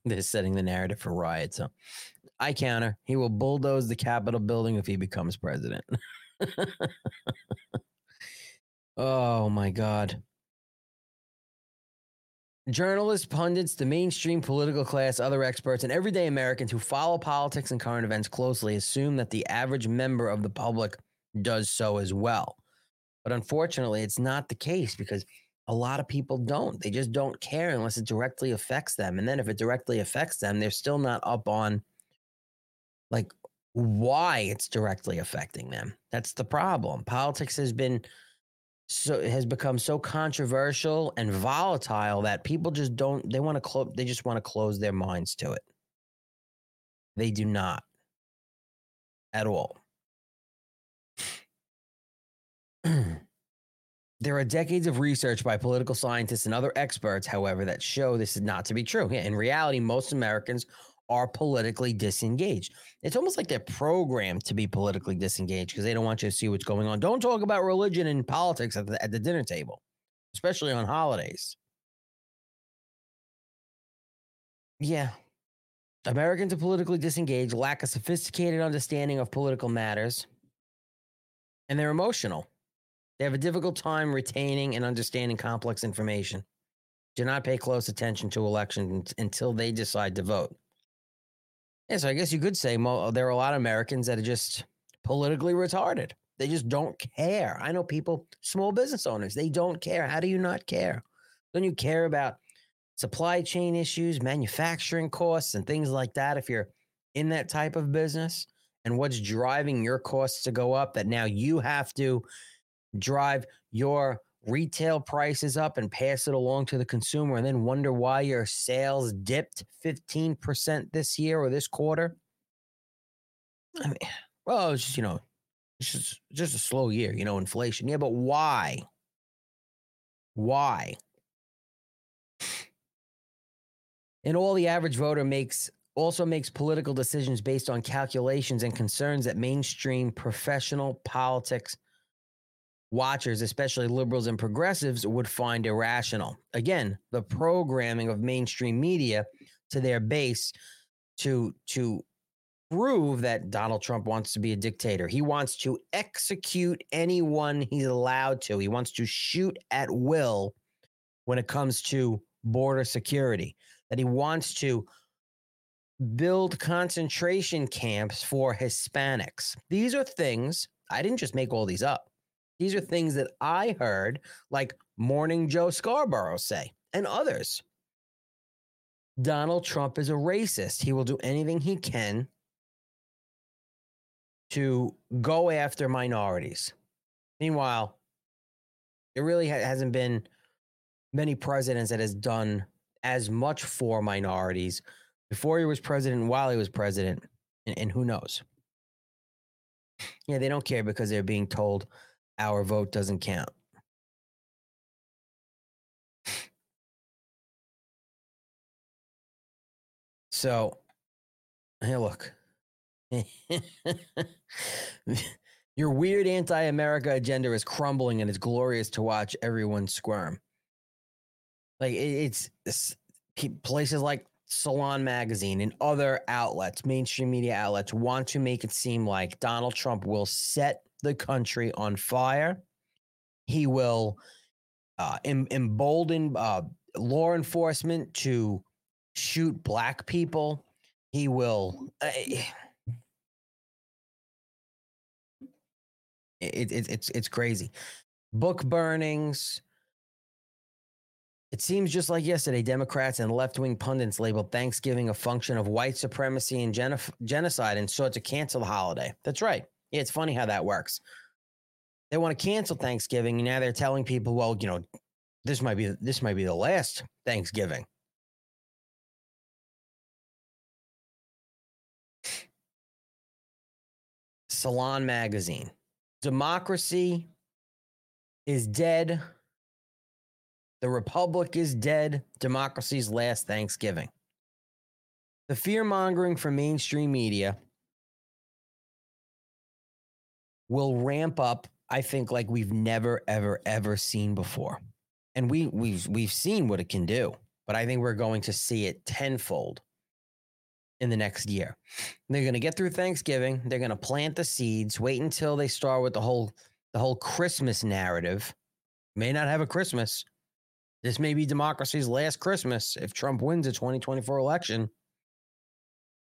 They're setting the narrative for riots. So I counter. He will bulldoze the Capitol building if he becomes president. oh my God. Journalists, pundits, the mainstream political class, other experts, and everyday Americans who follow politics and current events closely assume that the average member of the public does so as well. But unfortunately, it's not the case because a lot of people don't. They just don't care unless it directly affects them. And then if it directly affects them, they're still not up on like why it's directly affecting them. That's the problem. Politics has been so has become so controversial and volatile that people just don't they want to close they just want to close their minds to it. They do not at all. There are decades of research by political scientists and other experts, however, that show this is not to be true. In reality, most Americans are politically disengaged. It's almost like they're programmed to be politically disengaged because they don't want you to see what's going on. Don't talk about religion and politics at the, at the dinner table, especially on holidays. Yeah. Americans are politically disengaged, lack a sophisticated understanding of political matters, and they're emotional. They have a difficult time retaining and understanding complex information. Do not pay close attention to elections until they decide to vote. Yeah, so I guess you could say there are a lot of Americans that are just politically retarded. They just don't care. I know people, small business owners, they don't care. How do you not care? Don't you care about supply chain issues, manufacturing costs, and things like that? If you're in that type of business and what's driving your costs to go up that now you have to drive your retail prices up and pass it along to the consumer and then wonder why your sales dipped 15% this year or this quarter. I mean, well, it's just, you know, it's just just a slow year, you know, inflation. Yeah, but why? Why? And all the average voter makes also makes political decisions based on calculations and concerns that mainstream professional politics watchers, especially liberals and progressives, would find irrational. Again, the programming of mainstream media to their base to to prove that Donald Trump wants to be a dictator. He wants to execute anyone he's allowed to. He wants to shoot at will when it comes to border security. That he wants to build concentration camps for Hispanics. These are things I didn't just make all these up. These are things that I heard, like Morning Joe Scarborough say, and others. Donald Trump is a racist. He will do anything he can to go after minorities. Meanwhile, there really ha- hasn't been many presidents that has done as much for minorities before he was president, while he was president, and, and who knows? Yeah, they don't care because they're being told our vote doesn't count. So, hey, look. Your weird anti America agenda is crumbling and it's glorious to watch everyone squirm. Like, it's, it's places like Salon Magazine and other outlets, mainstream media outlets, want to make it seem like Donald Trump will set the country on fire. He will uh, em- embolden uh, law enforcement to shoot black people. He will. Uh, it, it, it's it's crazy. Book burnings. It seems just like yesterday, Democrats and left wing pundits labeled Thanksgiving a function of white supremacy and genocide and sought to cancel the holiday. That's right. It's funny how that works. They want to cancel Thanksgiving, and now they're telling people, well, you know, this might be this might be the last Thanksgiving. Salon Magazine. Democracy is dead. The Republic is dead. Democracy's last Thanksgiving. The fear mongering from mainstream media will ramp up, I think, like we've never, ever, ever seen before. And we we've we've seen what it can do, but I think we're going to see it tenfold in the next year. They're going to get through Thanksgiving. They're going to plant the seeds. Wait until they start with the whole the whole Christmas narrative. May not have a Christmas. This may be democracy's last Christmas if Trump wins the 2024 election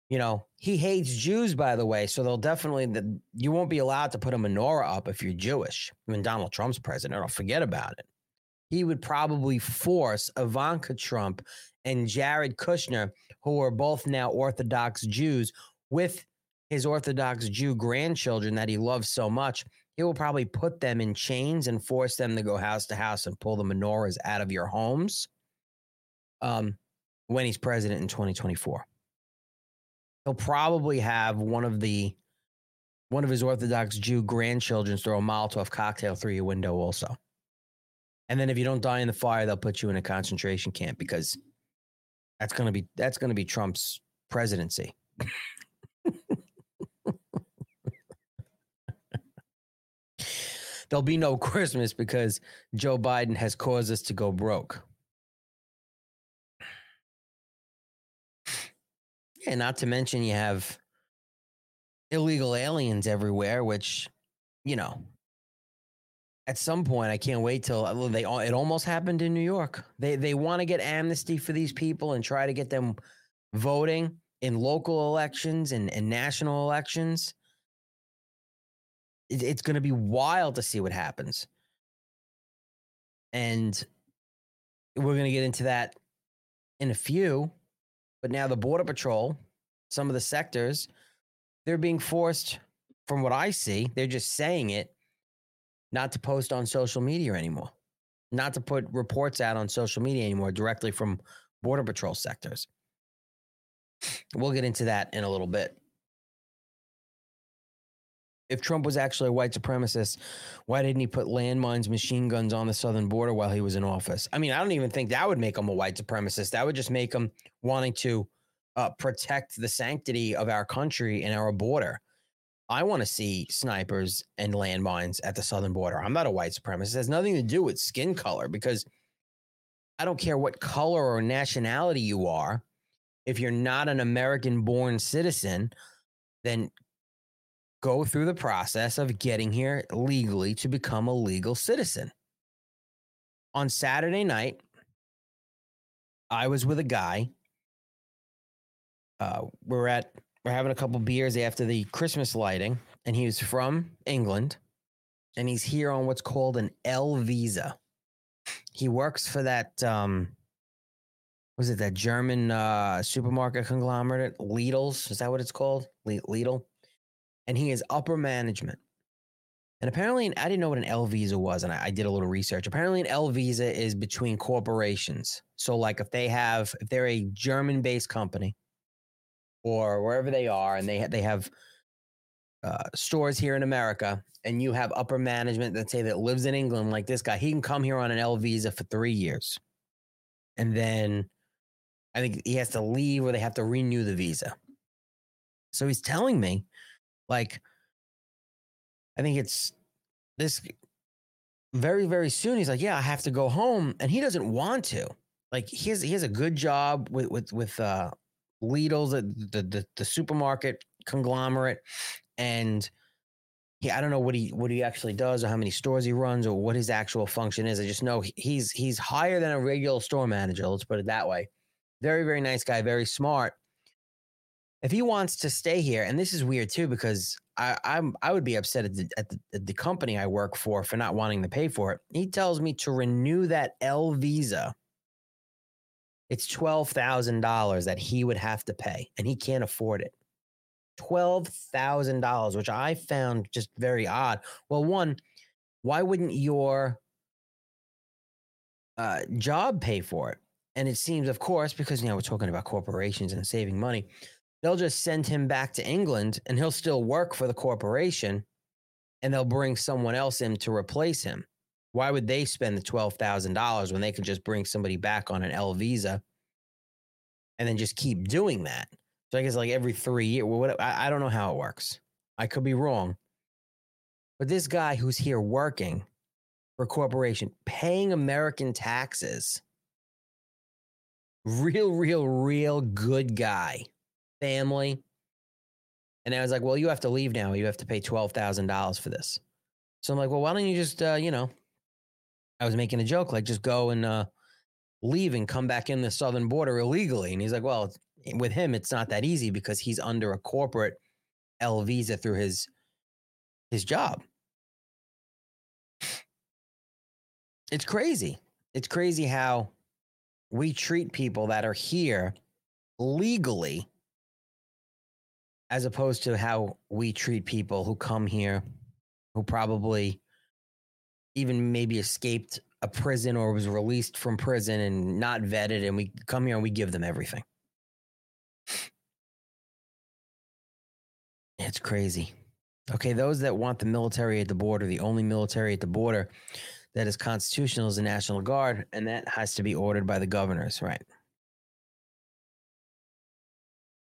you know, he hates Jews, by the way. So they'll definitely, the, you won't be allowed to put a menorah up if you're Jewish. When Donald Trump's president, I'll forget about it. He would probably force Ivanka Trump and Jared Kushner, who are both now Orthodox Jews, with his Orthodox Jew grandchildren that he loves so much. He will probably put them in chains and force them to go house to house and pull the menorahs out of your homes um, when he's president in 2024 he'll probably have one of the one of his Orthodox Jew grandchildren throw a Molotov cocktail through your window also. And then if you don't die in the fire, they'll put you in a concentration camp because that's gonna be that's gonna be Trump's presidency. There'll be no Christmas because Joe Biden has caused us to go broke. And not to mention, you have illegal aliens everywhere, which, you know, at some point, I can't wait till uh, they. It almost happened in New York. They they want to get amnesty for these people and try to get them voting in local elections and, and national elections. It, it's going to be wild to see what happens, and we're going to get into that in a few. But now the Border Patrol some of the sectors, they're being forced, from what I see, they're just saying it, not to post on social media anymore, not to put reports out on social media anymore directly from Border Patrol sectors. We'll get into that in a little bit. If Trump was actually a white supremacist, why didn't he put landmines, machine guns on the southern border while he was in office? I mean, I don't even think that would make him a white supremacist. That would just make him wanting to uh, protect the sanctity of our country and our border. I want to see snipers and landmines at the southern border. I'm not a white supremacist. It has nothing to do with skin color because I don't care what color or nationality you are. If you're not an American born citizen, then go through the process of getting here legally to become a legal citizen. On Saturday night, I was with a guy. Uh, we're at we're having a couple beers after the Christmas lighting, and he was from England, and he's here on what's called an L visa. He works for that um, was it that German uh, supermarket conglomerate, Lidl's? Is that what it's called? Lidl and he is upper management. And apparently, I didn't know what an L visa was, and I, I, did a little research. Apparently, an L visa is between corporations. So, like, if they have, if they're a German-based company, or wherever they are, and they ha- they have uh, stores here in America, and you have upper management that say that lives in England, like this guy, he can come here on an L visa for three years, and then I think he has to leave, or they have to renew the visa. So he's telling me like, I think it's this very, very soon. He's like, yeah, I have to go home. And he doesn't want to. Like, he has, he has a good job with, with, with, uh, Lidl's, the, the, the, the supermarket conglomerate. And he, I don't know what he, what he actually does or how many stores he runs or what his actual function is. I just know he's, he's higher than a regular store manager. Let's put it that way. Very, very nice guy, very smart if he wants to stay here, and this is weird too, because I, I'm I would be upset at the, at the, the company I work for for not wanting to pay for it. He tells me to renew that L visa. It's twelve thousand dollars that he would have to pay, and he can't afford it. Twelve thousand dollars, which I found just very odd. Well, one, why wouldn't your uh, job pay for it? And it seems, of course, because you know we're talking about corporations and saving money they'll just send him back to England and he'll still work for the corporation and they'll bring someone else in to replace him. Why would they spend the $12,000 when they could just bring somebody back on an L visa and then just keep doing that? So I guess like every three years, well, I, I don't know how it works. I could be wrong. But this guy who's here working for a corporation, paying American taxes, real, real, real good guy family. And I was like, well, you have to leave now. You have to pay $12,000 for this. So I'm like, well, why don't you just, uh, you know, I was making a joke, like just go and uh, leave and come back in the southern border illegally. And he's like, well, with him, it's not that easy because he's under a corporate L visa through his his job. It's crazy. It's crazy how we treat people that are here legally as opposed to how we treat people who come here who probably even maybe escaped a prison or was released from prison and not vetted and we come here and we give them everything. It's crazy. Okay those that want the military at the border the only military at the border that is constitutional is the national guard and that has to be ordered by the governors right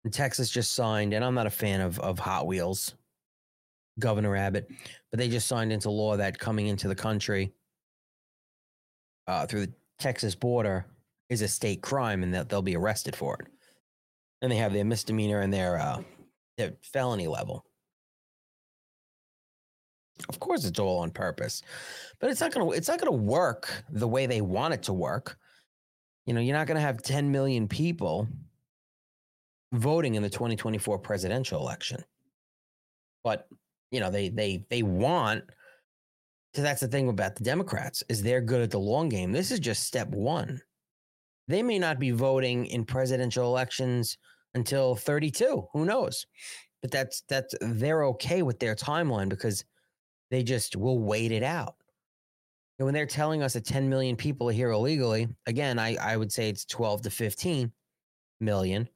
Texas just signed, and I'm not a fan of, of Hot Wheels, Governor Abbott, but they just signed into law that coming into the country uh, through the Texas border is a state crime and that they'll be arrested for it. And they have their misdemeanor and their, uh, their felony level. Of course, it's all on purpose, but it's not gonna it's not gonna work the way they want it to work. You know, you're not gonna have 10 million people voting in the 2024 presidential election. But, you know, they they they want so that's the thing about the Democrats is they're good at the long game. This is just step 1. They may not be voting in presidential elections until 32. Who knows? But that's that's they're okay with their timeline because they just will wait it out. And when they're telling us that 10 million people are here illegally, again, I, I would say it's 12 to 15 million.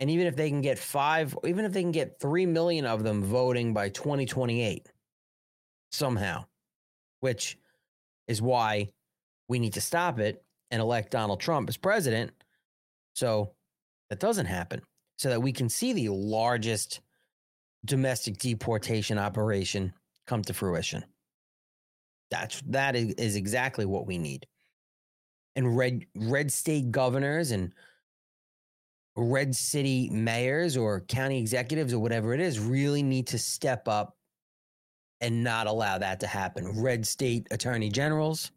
And even if they can get five, even if they can get 3 million of them voting by 2028 somehow, which is why we need to stop it and elect Donald Trump as president. So that doesn't happen, so that we can see the largest domestic deportation operation come to fruition. That's that is, is exactly what we need. And red red state governors and red city mayors or county executives or whatever it is really need to step up and not allow that to happen. Red state attorney generals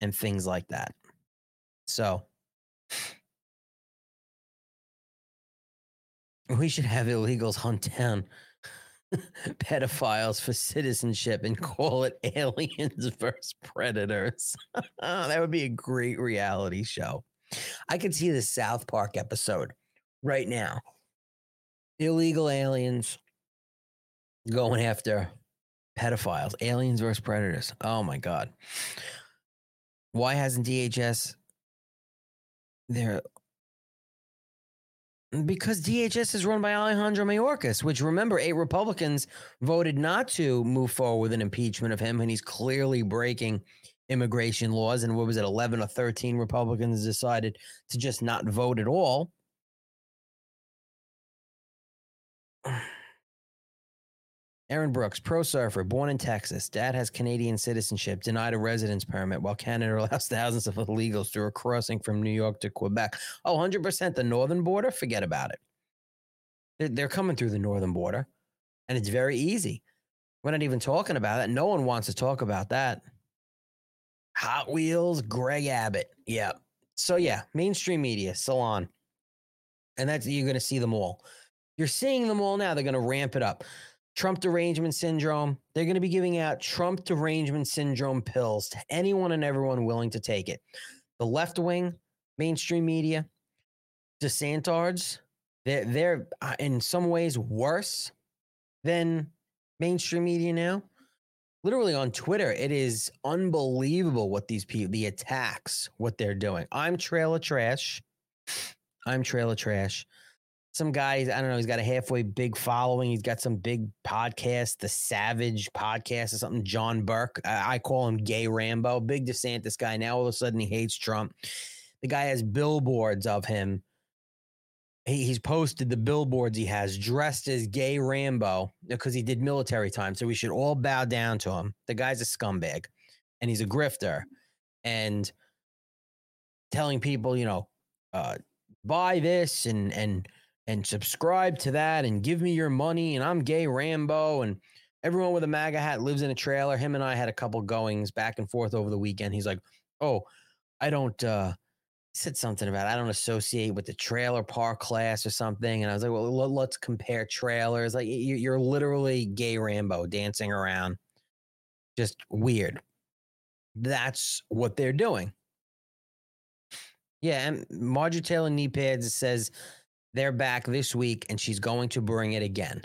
and things like that. So we should have illegals hunt down pedophiles for citizenship and call it aliens versus predators. that would be a great reality show. I could see the South Park episode right now. Illegal aliens going after pedophiles, aliens versus predators. Oh my God. Why hasn't DHS there because DHS is run by Alejandro Mayorkas, which remember, eight Republicans voted not to move forward with an impeachment of him, and he's clearly breaking immigration laws. And what was it, 11 or 13 Republicans decided to just not vote at all? Aaron Brooks, pro surfer, born in Texas. Dad has Canadian citizenship, denied a residence permit while Canada allows thousands of illegals through a crossing from New York to Quebec. Oh, 100% the northern border? Forget about it. They're coming through the northern border, and it's very easy. We're not even talking about it. No one wants to talk about that. Hot Wheels, Greg Abbott. Yeah. So, yeah, mainstream media, Salon. And that's, you're to see them all. You're seeing them all now. They're to ramp it up. Trump derangement syndrome. They're going to be giving out Trump derangement syndrome pills to anyone and everyone willing to take it. The left wing, mainstream media, DeSantards, they're, they're uh, in some ways worse than mainstream media now. Literally on Twitter, it is unbelievable what these people, the attacks, what they're doing. I'm trailer trash. I'm trailer trash some guys, I don't know, he's got a halfway big following. He's got some big podcast, the Savage podcast or something. John Burke. I, I call him Gay Rambo. Big DeSantis guy. Now all of a sudden he hates Trump. The guy has billboards of him. He, he's posted the billboards he has dressed as Gay Rambo because he did military time. So we should all bow down to him. The guy's a scumbag and he's a grifter. And telling people, you know, uh, buy this and and and subscribe to that and give me your money and I'm gay Rambo and everyone with a MAGA hat lives in a trailer. Him and I had a couple goings back and forth over the weekend. He's like, "Oh, I don't." uh said something about I don't associate with the trailer park class or something, and I was like, "Well, let's compare trailers." Like you're literally gay Rambo dancing around, just weird. That's what they're doing. Yeah, and Marjorie Taylor knee pads says they're back this week and she's going to bring it again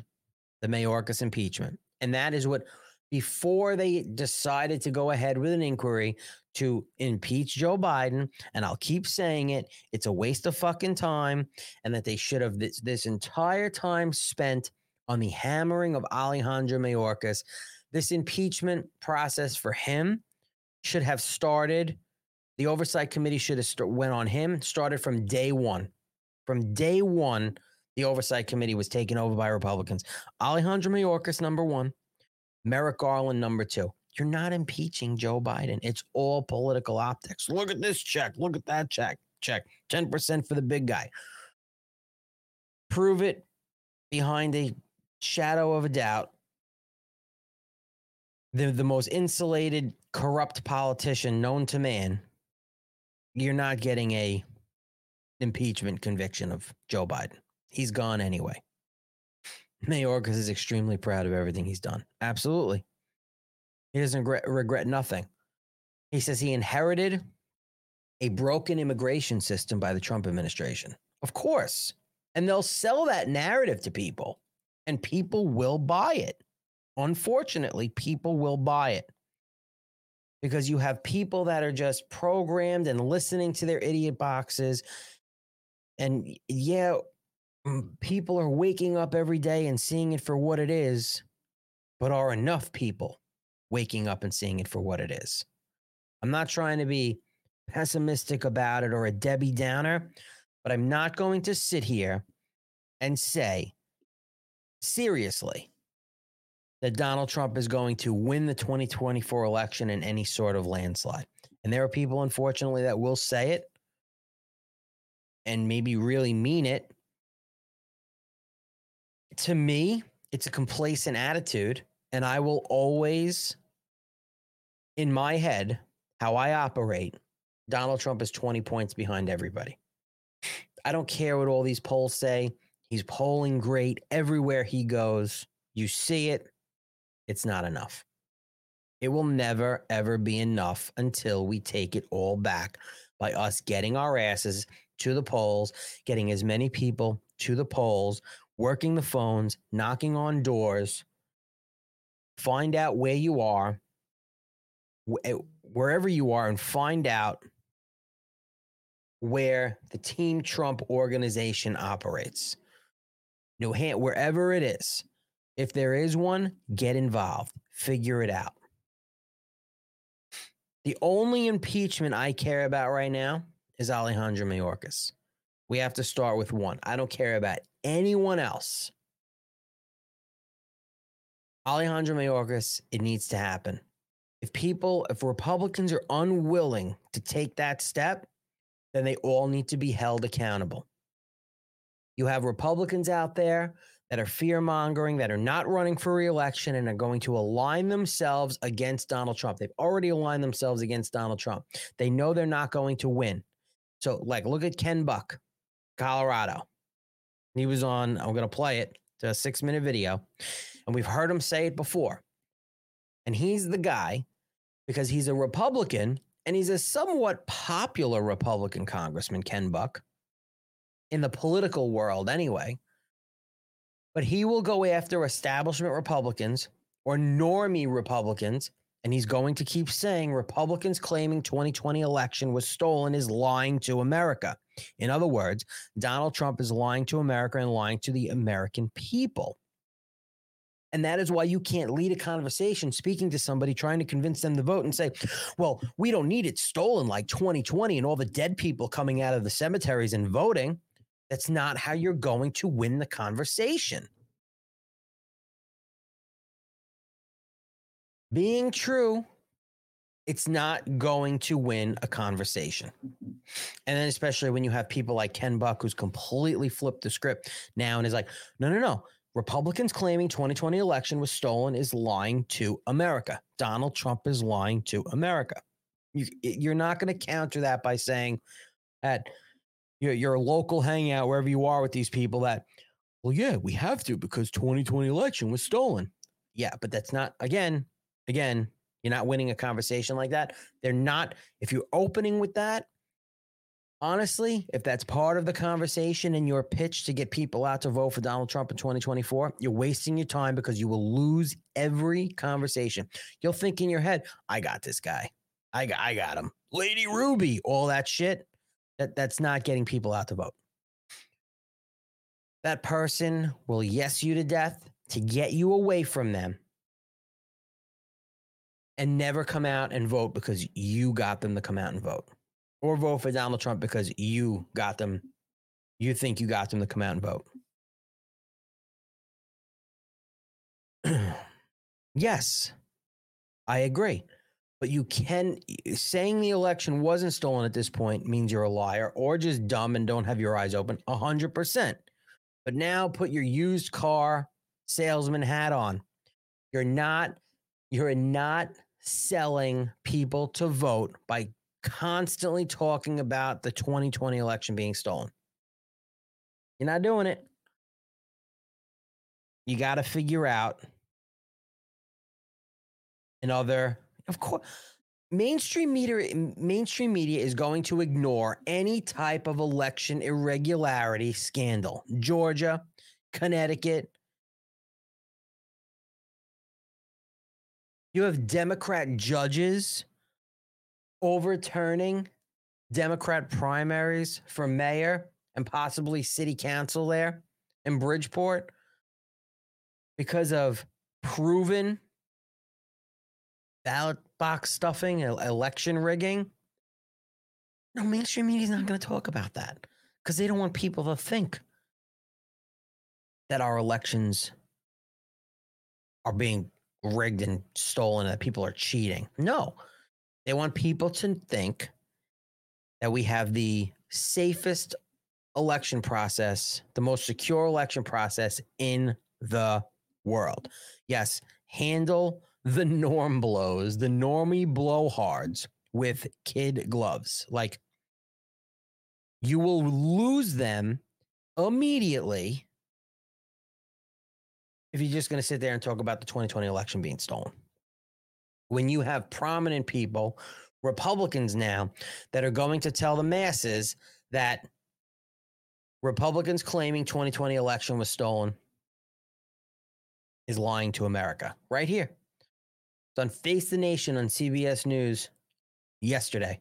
the Mayorkas impeachment. And that is what, before they decided to go ahead with an inquiry to impeach Joe Biden, and I'll keep saying it, it's a waste of fucking time, and that they should have this, this entire time spent on the hammering of Alejandro Mayorkas. This impeachment process for him should have started. The oversight committee should have st- went on him, started from day one. From day one, the oversight committee was taken over by Republicans. Alejandro Mayorkas, number one, Merrick Garland, number two. You're not impeaching Joe Biden. It's all political optics. Look at this check. Look at that check. Check. 10% for the big guy. Prove it behind a shadow of a doubt. The, the most insulated, corrupt politician known to man. You're not getting a impeachment conviction of Joe Biden. He's gone anyway. Mayorkas is extremely proud of everything he's done. Absolutely. He doesn't regret, regret nothing. He says he inherited a broken immigration system by the Trump administration. Of course. And they'll sell that narrative to people, and people will buy it. Unfortunately, people will buy it because you have people that are just programmed and listening to their idiot boxes. And yeah, people are waking up every day and seeing it for what it is, but are enough people waking up and seeing it for what it is? I'm not trying to be pessimistic about it or a Debbie Downer, but I'm not going to sit here and say seriously that Donald Trump is going to win the 2024 election in any sort of landslide. And there are people, unfortunately, that will say it and maybe really mean it. To me, it's a complacent attitude. And I will always, in my head, how I operate, Donald Trump is 20 points behind everybody. I don't care what all these polls say. He's polling great everywhere he goes. You see it. It's not enough. It will never, ever be enough until we take it all back by us getting our asses to the polls, getting as many people to the polls, working the phones, knocking on doors, find out where you are, Eh, wherever you are, and find out where the Team Trump organization operates. New Hampshire, wherever it is. If there is one, get involved, figure it out. The only impeachment I care about right now is Alejandro Mayorkas. We have to start with one. I don't care about anyone else. Alejandro Mayorkas, it needs to happen. If people, if Republicans are unwilling to take that step, then they all need to be held accountable. You have Republicans out there that are fear mongering, that are not running for reelection, and are going to align themselves against Donald Trump. They've already aligned themselves against Donald Trump. They know they're not going to win. So, like, look at Ken Buck, Colorado. He was on, I'm going to play it, it's a six minute video. And we've heard him say it before. And he's the guy because he's a Republican and he's a somewhat popular Republican congressman, Ken Buck in the political world anyway. But he will go after establishment Republicans or normie Republicans. And he's going to keep saying Republicans claiming 2020 election was stolen is lying to America. In other words, Donald Trump is lying to America and lying to the American people. And that is why you can't lead a conversation speaking to somebody trying to convince them to vote and say, well, we don't need it stolen like 2020 and all the dead people coming out of the cemeteries and voting. That's not how you're going to win the conversation. Being true, it's not going to win a conversation. And then, especially when you have people like Ken Buck, who's completely flipped the script now and is like, no, no, no. Republicans claiming 2020 election was stolen is lying to America. Donald Trump is lying to America. You, you're not going to counter that by saying at your your local hangout wherever you are with these people that well yeah we have to because 2020 election was stolen yeah but that's not again again you're not winning a conversation like that they're not if you're opening with that honestly if that's part of the conversation and your pitch to get people out to vote for donald trump in 2024 you're wasting your time because you will lose every conversation you'll think in your head i got this guy i got, I got him lady ruby all that shit that that's not getting people out to vote. That person will yes you to death to get you away from them and never come out and vote because you got them to come out and vote. Or vote for Donald Trump because you got them, you think you got them to come out and vote. yes, I agree. But you can saying the election wasn't stolen at this point means you're a liar or just dumb and don't have your eyes open. A hundred percent. But now put your used car salesman hat on. You're not, you're not selling people to vote by constantly talking about the 2020 election being stolen. You're not doing it. You got to figure out another of course, mainstream media mainstream media is going to ignore any type of election irregularity scandal. Georgia, Connecticut. You have Democrat judges overturning Democrat primaries for mayor and possibly city council there in Bridgeport because of proven ballot box stuffing, election rigging. No, mainstream media is not going to talk about that because they don't want people to think that our elections are being rigged and stolen, that people are cheating. No, they want people to think that we have the safest election process, the most secure election process in the world. Yes, handle the norm blows, the normie blowhards with kid gloves. Like you will lose them immediately if you're just going to sit there and talk about the 2020 election being stolen. When you have prominent people, Republicans now, that are going to tell the masses that Republicans claiming 2020 election was stolen is lying to America right here. It's on Face the Nation on CBS News yesterday.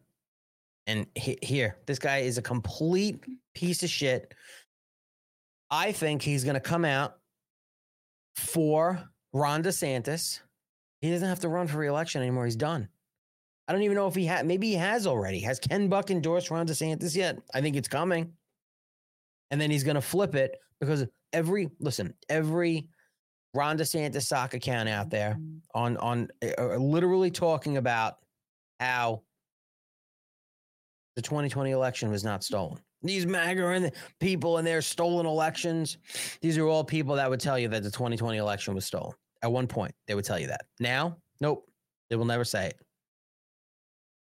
And he, here, this guy is a complete piece of shit. I think he's going to come out for Ron DeSantis. He doesn't have to run for reelection anymore. He's done. I don't even know if he had, maybe he has already. Has Ken Buck endorsed Ron DeSantis yet? I think it's coming. And then he's going to flip it because every, listen, every Ron DeSantis sock account out there mm-hmm. on on uh, literally talking about how the 2020 election was not stolen. These MAGA and people and their stolen elections, these are all people that would tell you that the 2020 election was stolen. At one point, they would tell you that. Now, nope, they will never say it.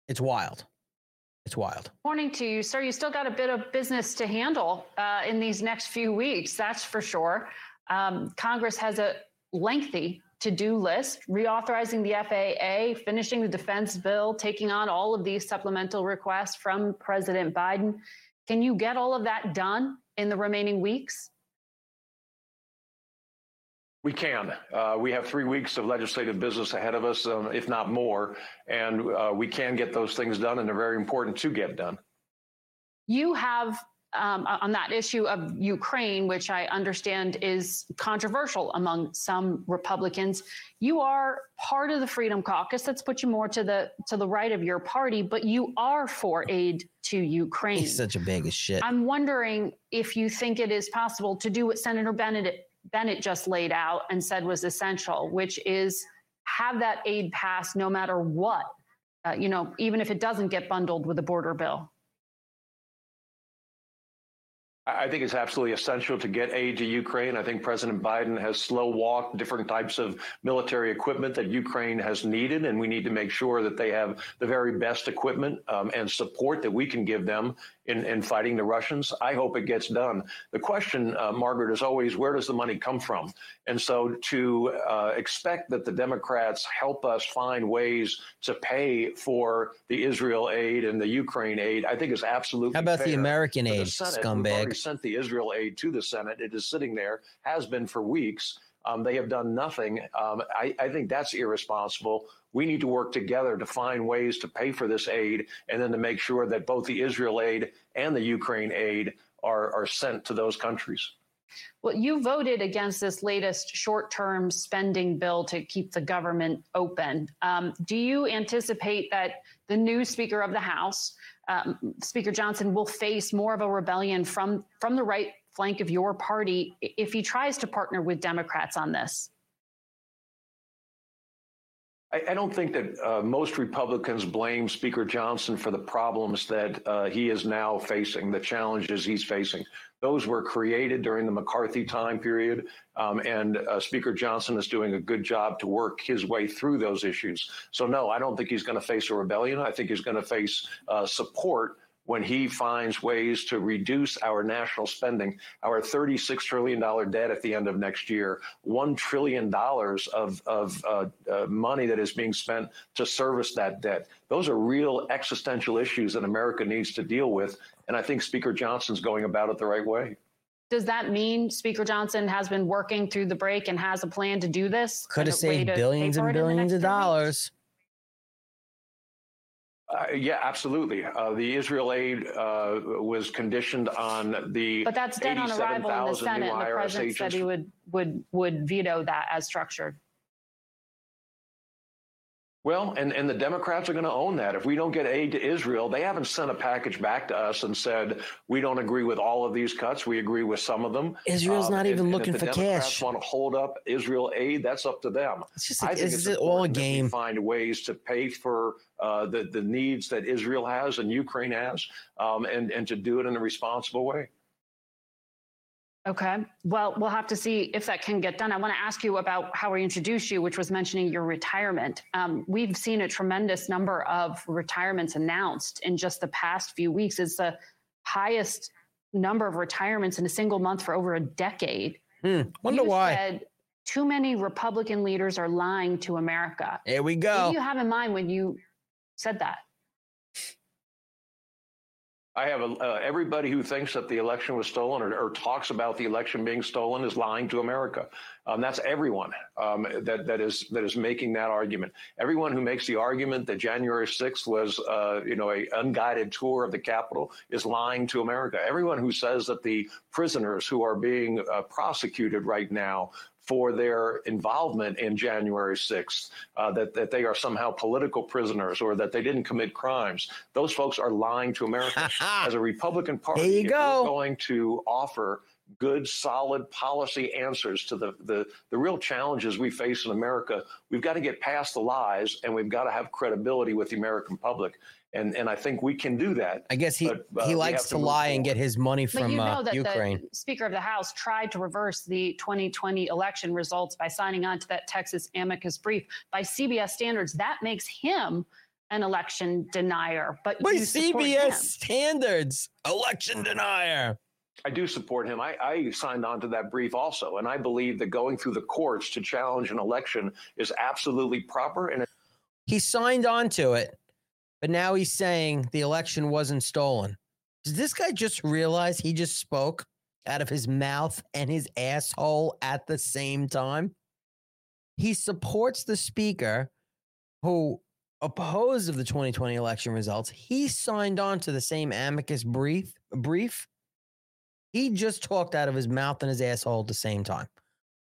It's wild. It's wild. Morning to you, sir. You still got a bit of business to handle uh, in these next few weeks, that's for sure. Um, Congress has a lengthy to do list, reauthorizing the FAA, finishing the defense bill, taking on all of these supplemental requests from President Biden. Can you get all of that done in the remaining weeks? We can. Uh, we have three weeks of legislative business ahead of us, um, if not more, and uh, we can get those things done, and they're very important to get done. You have um, on that issue of Ukraine, which I understand is controversial among some Republicans. You are part of the Freedom Caucus. That's put you more to the to the right of your party, but you are for aid to Ukraine. He's such a bag of shit. I'm wondering if you think it is possible to do what Senator Bennet Bennet just laid out and said was essential, which is have that aid pass no matter what. Uh, you know, even if it doesn't get bundled with a border bill. I think it's absolutely essential to get aid to Ukraine. I think President Biden has slow walked different types of military equipment that Ukraine has needed, and we need to make sure that they have the very best equipment um, and support that we can give them in, in fighting the Russians. I hope it gets done. The question, uh, Margaret, is always where does the money come from? And so to uh, expect that the Democrats help us find ways to pay for the Israel aid and the Ukraine aid, I think is absolutely. How about the American aid, the Senate, scumbag? already sent the Israel aid to the Senate. It is sitting there, has been for weeks. Um, they have done nothing. Um, I, I, think that's irresponsible. We need to work together to find ways to pay for this aid and then to make sure that both the Israel aid and the Ukraine aid are, are sent to those countries. Well, you voted against this latest short term spending bill to keep the government open. Um, do you anticipate that the new Speaker of the House, um, Speaker Johnson, will face more of a rebellion from, from the right flank of your party if he tries to partner with Democrats on this? I, I don't think that uh, most Republicans blame Speaker Johnson for the problems that uh, he is now facing, the challenges he's facing. Those were created during the McCarthy time period, um, and uh, Speaker Johnson is doing a good job to work his way through those issues. So, no, I don't think he's going to face a rebellion. I think he's going to face uh, support when he finds ways to reduce our national spending, our $36 trillion debt at the end of next year, $1 trillion of, of uh, uh, money that is being spent to service that debt. Those are real existential issues that America needs to deal with. And I think Speaker Johnson's going about it the right way. Does that mean Speaker Johnson has been working through the break and has a plan to do this? Could have saved billions and billions of dollars. Uh, yeah, absolutely. Uh, the Israel aid uh, was conditioned on the. But that's dead on arrival in the Senate, and the president agents. said he would would would veto that as structured. Well, and, and the Democrats are going to own that. If we don't get aid to Israel, they haven't sent a package back to us and said, we don't agree with all of these cuts. We agree with some of them. Israel's um, not even and, looking and for Democrats cash. want to hold up Israel aid, that's up to them. It's just, I think it's, it's all a game. find ways to pay for uh, the, the needs that Israel has and Ukraine has, um, and, and to do it in a responsible way. Okay. Well, we'll have to see if that can get done. I want to ask you about how we introduced you, which was mentioning your retirement. Um, we've seen a tremendous number of retirements announced in just the past few weeks. It's the highest number of retirements in a single month for over a decade. Hmm. Wonder you why. Said too many Republican leaders are lying to America. Here we go. What do you have in mind when you said that? I have a, uh, everybody who thinks that the election was stolen or, or, talks about the election being stolen is lying to America. Um, that's everyone um, that that is that is making that argument. Everyone who makes the argument that January 6th was, uh, you know, a unguided tour of the Capitol is lying to America. Everyone who says that the prisoners who are being uh, prosecuted right now for their involvement in January 6th, uh, that, that they are somehow political prisoners or that they didn't commit crimes. Those folks are lying to America. As a Republican Party, there you go. we're going to offer good, solid policy answers to the, the, the real challenges we face in America, we've got to get past the lies and we've got to have credibility with the American public and and I think we can do that. I guess he but, uh, he likes to, to lie and get his money from but you know uh, that Ukraine. The Speaker of the House tried to reverse the 2020 election results by signing on to that Texas amicus brief. By CBS standards, that makes him an election denier. But by CBS standards, election denier. I do support him. I, I, signed on to that brief also, and I believe that going through the courts to challenge an election is absolutely proper. And he signed on to it but now he's saying the election wasn't stolen. Does this guy just realize he just spoke out of his mouth and his asshole at the same time? He supports the speaker who opposed of the 2020 election results. He signed on to the same amicus brief brief. He just talked out of his mouth and his asshole at the same time.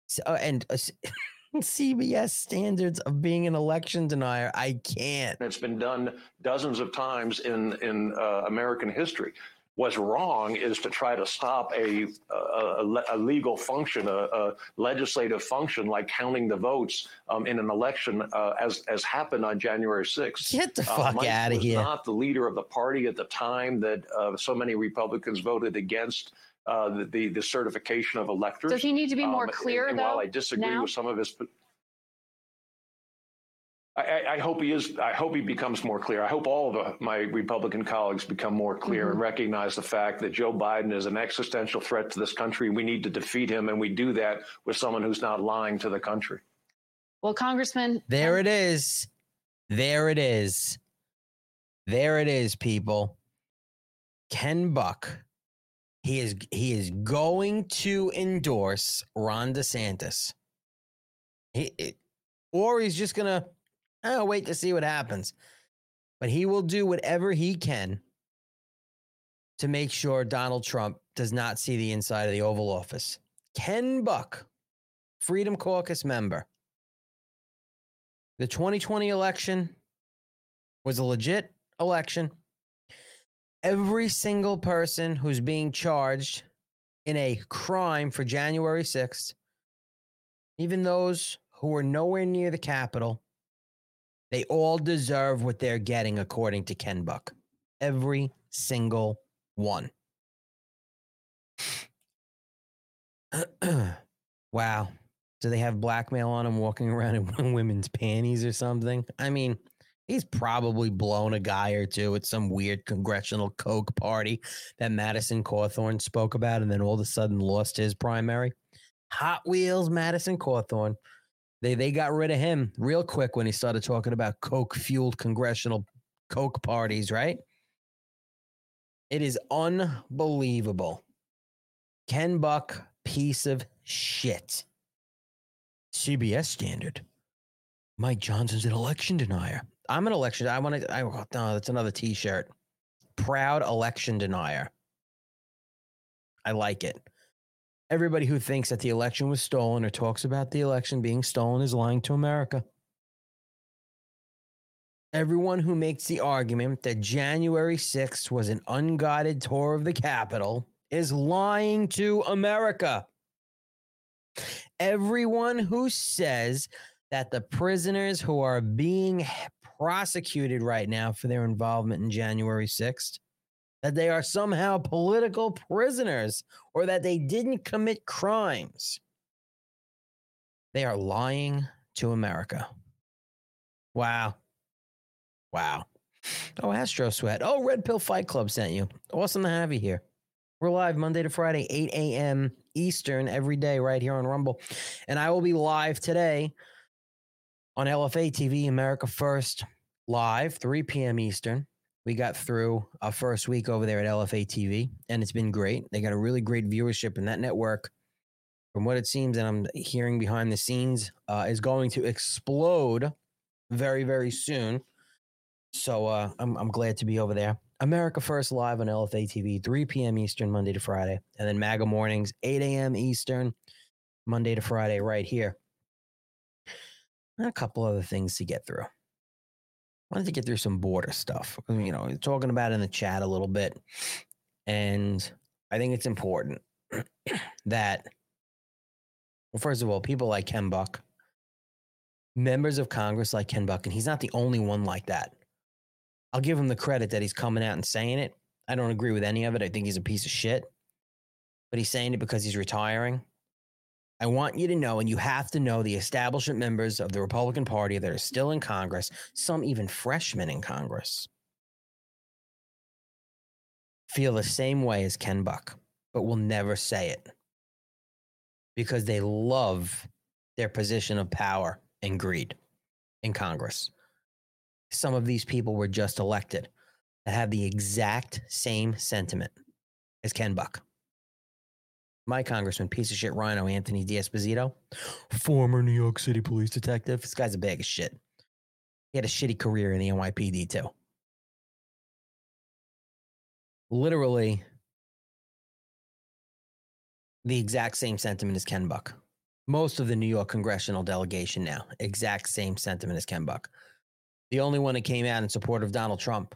So, uh, and uh, CBS standards of being an election denier. I can't. It's been done dozens of times in in uh, American history. What's wrong is to try to stop a a, a legal function, a, a, legislative function like counting the votes um, in an election, uh, as as happened on January 6th. Get the uh, fuck uh, out of here! Not the leader of the party at the time that uh, so many Republicans voted against uh, the, the, the certification of electors. Does he need to be more um, clear, and, and though? While I disagree now? with some of his. I, I, hope he is. I hope he becomes more clear. I hope all of my Republican colleagues become more clear mm-hmm. and recognize the fact that Joe Biden is an existential threat to this country. We need to defeat him, and we do that with someone who's not lying to the country. Well, Congressman, there it is. There it is. There it is, people. Ken Buck he is he is going to endorse Ron DeSantis. He, it, or he's just gonna oh, wait to see what happens. But he will do whatever he can to make sure Donald Trump does not see the inside of the Oval Office. Ken Buck, Freedom Caucus member. The 2020 election was a legit election every single person who's being charged in a crime for January 6th, even those who are nowhere near the Capitol, they all deserve what they're getting, according to Ken Buck. Every single one. wow. Do they have blackmail on them walking around in women's panties or something? I mean, He's probably blown a guy or two at some weird congressional coke party that Madison Cawthorn spoke about and then all of a sudden lost his primary. Hot Wheels, Madison Cawthorn. They they got rid of him real quick when he started talking about coke fueled congressional coke parties, right? It is unbelievable. Ken Buck, piece of shit. CBS standard. Mike Johnson's an election denier. I'm an election. I want to. I oh, no, that's another T-shirt. Proud election denier. I like it. Everybody who thinks that the election was stolen or talks about the election being stolen is lying to America. Everyone who makes the argument that January 6th was an unguided tour of the Capitol is lying to America. Everyone who says that the prisoners who are being prosecuted right now for their involvement in January 6th, that they are somehow political prisoners or that they didn't commit crimes. They are lying to America. Wow. Wow. Oh, Astro Sweat. Oh, Red Pill Fight Club sent you. Awesome to have you here. We're live Monday to Friday, 8 a.m. Eastern every day right here on Rumble. And I will be live today on LFA TV, America First, live, 3 p.m. Eastern. We got through our first week over there at LFA TV, and it's been great. They got a really great viewership, and that network, from what it seems, and I'm hearing behind the scenes, uh, is going to explode very, very soon. So uh, I'm, I'm glad to be over there. America First Live on LFA TV, 3 p.m. Eastern, Monday to Friday. And then MAGA Mornings, 8 a.m. Eastern, Monday to Friday, right here. A couple other things to get through. I wanted to get through some border stuff. You know, talking about in the chat a little bit. And I think it's important that, well, first of all, people like Ken Buck, members of Congress like Ken Buck, and he's not the only one like that. I'll give him the credit that he's coming out and saying it. I don't agree with any of it. I think he's a piece of shit. But he's saying it because he's retiring. I want you to know, and you have to know, the establishment members of the Republican Party that are still in Congress, some even freshmen in Congress, feel the same way as Ken Buck, but will never say it because they love their position of power and greed in Congress some of these people were just elected that have the exact same sentiment as Ken Buck. My congressman, piece of shit rhino, Anthony D'Esposito, former New York City police detective. This guy's a bag of shit. He had a shitty career in the NYPD too. Literally, the exact same sentiment as Ken Buck. Most of the New York congressional delegation now, exact same sentiment as Ken Buck. The only one that came out in support of Donald Trump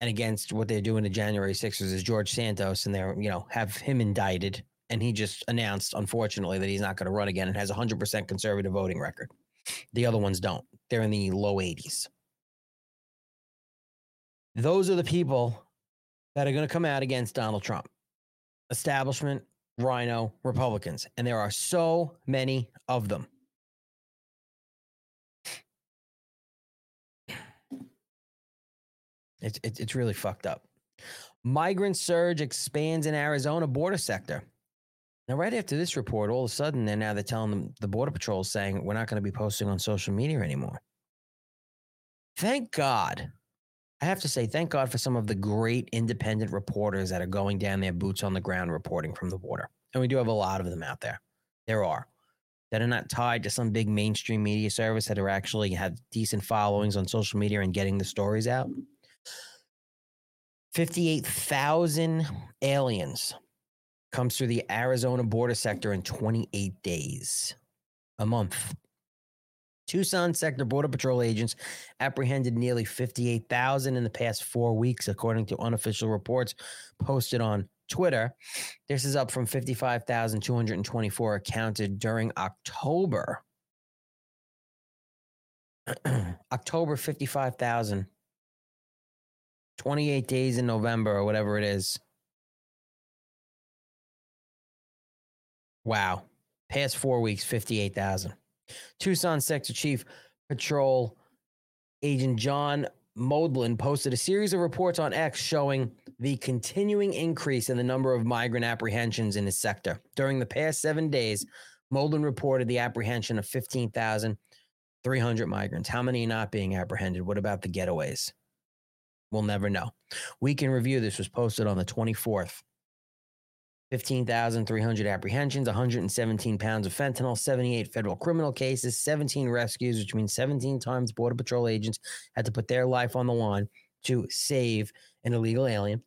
and against what they're doing to January 6th is George Santos, and they're, you know, have him indicted. And he just announced, unfortunately, that he's not going to run again and has a 100% conservative voting record. The other ones don't. They're in the low 80s. Those are the people that are going to come out against Donald Trump. Establishment, rhino, Republicans. And there are so many of them. It's, it's, it's really fucked up. Migrant surge expands in Arizona border sector. Now, right after this report, all of a sudden, they're now they're telling them the border patrol is saying we're not going to be posting on social media anymore. Thank God. I have to say, thank God for some of the great independent reporters that are going down their boots on the ground reporting from the border. And we do have a lot of them out there. There are that are not tied to some big mainstream media service that are actually have decent followings on social media and getting the stories out. 58,000 aliens comes through the Arizona border sector in 28 days, a month. Tucson sector border patrol agents apprehended nearly 58,000 in the past 4 weeks according to unofficial reports posted on Twitter. This is up from 55,224 accounted during October. October 55,000 28 days in November or whatever it is. Wow. Past four weeks, 58,000. Tucson Sector Chief Patrol Agent John Modlin posted a series of reports on X showing the continuing increase in the number of migrant apprehensions in his sector. During the past seven days, Modlin reported the apprehension of 15,300 migrants. How many are not being apprehended? What about the getaways? We'll never know. Week in review, this was posted on the 24th. 15,300 apprehensions, 117 pounds of fentanyl, 78 federal criminal cases, 17 rescues, which means 17 times Border Patrol agents had to put their life on the line to save an illegal alien,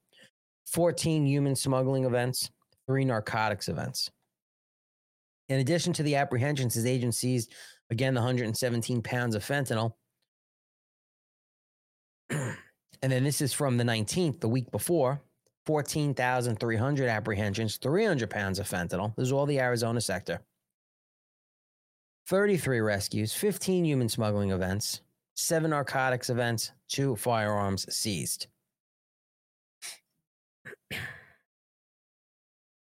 14 human smuggling events, three narcotics events. In addition to the apprehensions, his agent seized again the 117 pounds of fentanyl. and then this is from the 19th, the week before. 14,300 apprehensions, 300 pounds of fentanyl. This is all the Arizona sector. 33 rescues, 15 human smuggling events, seven narcotics events, two firearms seized.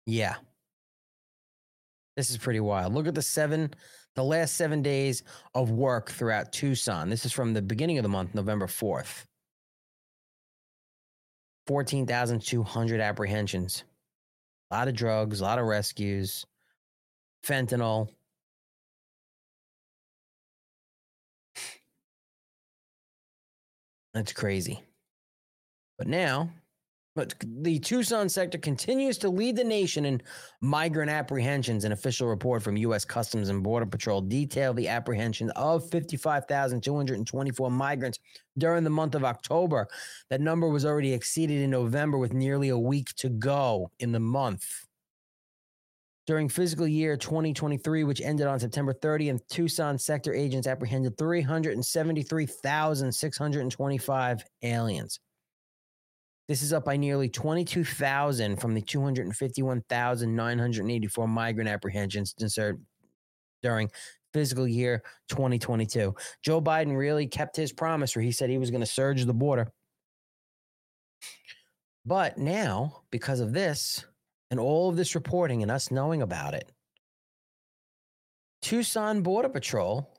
yeah. This is pretty wild. Look at the seven, the last seven days of work throughout Tucson. This is from the beginning of the month, November 4th. 14,200 apprehensions. A lot of drugs, a lot of rescues, fentanyl. That's crazy. But now, but the Tucson sector continues to lead the nation in migrant apprehensions. An official report from U.S. Customs and Border Patrol detailed the apprehension of 55,224 migrants during the month of October. That number was already exceeded in November with nearly a week to go in the month. During fiscal year 2023, which ended on September 30th, Tucson sector agents apprehended 373,625 aliens. This is up by nearly 22,000 from the 251,984 migrant apprehensions during fiscal year 2022. Joe Biden really kept his promise where he said he was going to surge the border. But now, because of this and all of this reporting and us knowing about it, Tucson Border Patrol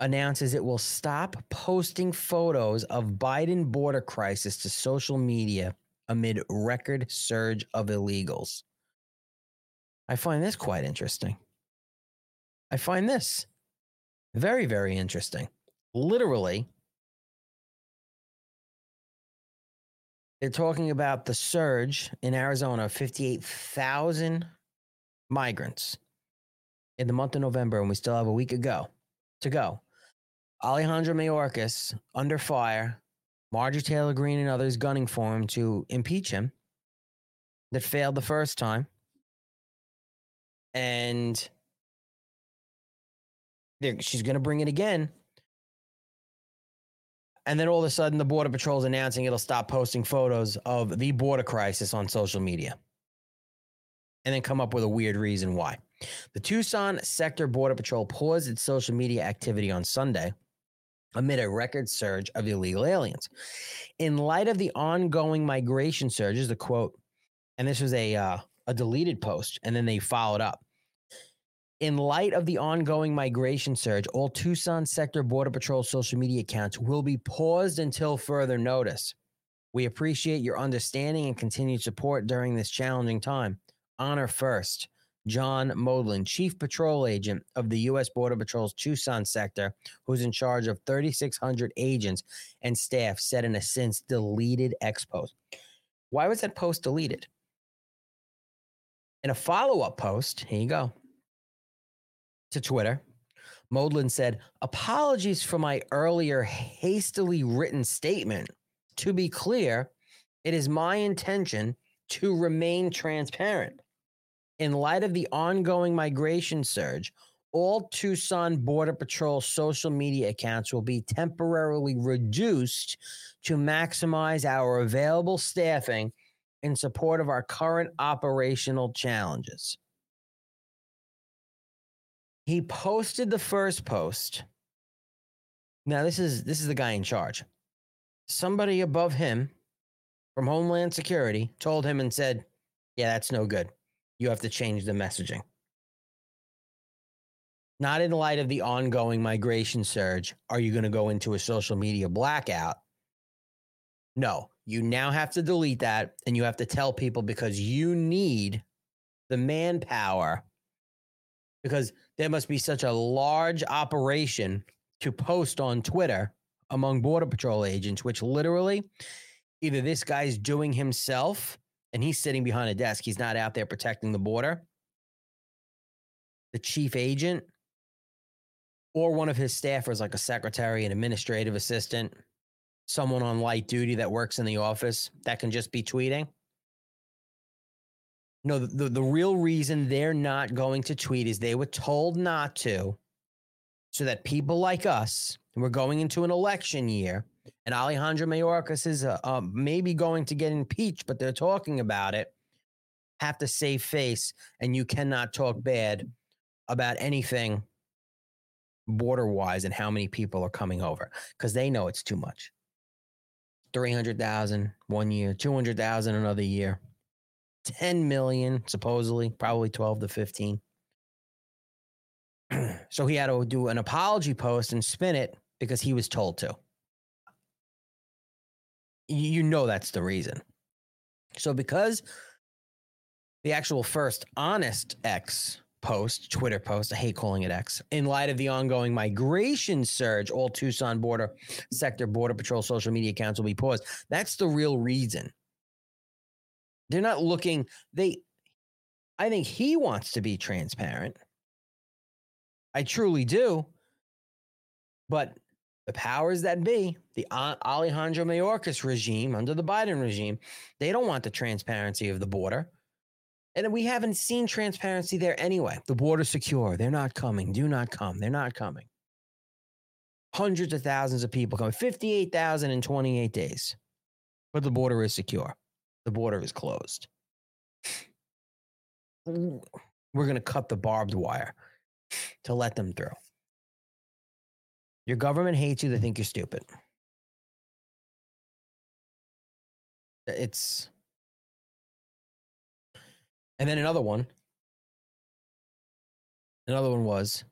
announces it will stop posting photos of Biden border crisis to social media amid record surge of illegals. I find this quite interesting. I find this very, very interesting. Literally, they're talking about the surge in Arizona of 58,000 migrants in the month of November, and we still have a week ago to go. Alejandro Mayorkas under fire, Marjorie Taylor Greene and others gunning for him to impeach him. That failed the first time. And she's going to bring it again. And then all of a sudden, the Border Patrol is announcing it'll stop posting photos of the border crisis on social media. And then come up with a weird reason why. The Tucson Sector Border Patrol paused its social media activity on Sunday amid a record surge of illegal aliens. In light of the ongoing migration surge, is the quote, and this was a uh, a deleted post, and then they followed up. In light of the ongoing migration surge, all Tucson Sector Border Patrol social media accounts will be paused until further notice. We appreciate your understanding and continued support during this challenging time. Honor first. John Modlin, Chief Patrol Agent of the U.S. Border Patrol's Tucson sector, who's in charge of 3,600 agents and staff, said in a since deleted X post. Why was that post deleted? In a follow up post, here you go, to Twitter, Modlin said, Apologies for my earlier hastily written statement. To be clear, it is my intention to remain transparent in light of the ongoing migration surge, all Tucson Border Patrol social media accounts will be temporarily reduced to maximize our available staffing in support of our current operational challenges. He posted the first post. Now this is this is the guy in charge. Somebody above him from Homeland Security told him and said, "Yeah, that's no good you have to change the messaging. not in light of the ongoing migration surge, are you going to go into a social media blackout? No, you now have to delete that and you have to tell people because you need the manpower because there must be such a large operation to post on Twitter among Border Patrol agents, which literally either this guy's doing himself and he's sitting behind a desk, he's not out there protecting the border, the chief agent, or one of his staffers, like a secretary, an administrative assistant, someone on light duty that works in the office that can just be tweeting. No, the, the, the real reason they're not going to tweet is they were told not to, so that people like us, we're going into an election year, and Alejandro Mayorkas is uh, uh, maybe going to get impeached, but they're talking about it, have to save face, and you cannot talk bad about anything border wise and how many people are coming over because they know it's too much. 300,000 one year, 200,000 another year, 10 million supposedly, probably 12 to 15. so he had to do an apology post and spin it because he was told to. You know that's the reason. So because the actual first honest X post, Twitter post, I hate calling it X, in light of the ongoing migration surge, all Tucson border sector border patrol social media accounts will be paused. That's the real reason. They're not looking, they I think he wants to be transparent. I truly do. But the powers that be, the Alejandro Mayorkas regime under the Biden regime, they don't want the transparency of the border. And we haven't seen transparency there anyway. The border's secure. They're not coming. Do not come. They're not coming. Hundreds of thousands of people coming. 58,000 in 28 days. But the border is secure. The border is closed. We're going to cut the barbed wire to let them through. Your government hates you. They think you're stupid. Uh, it's and then another one. Another one was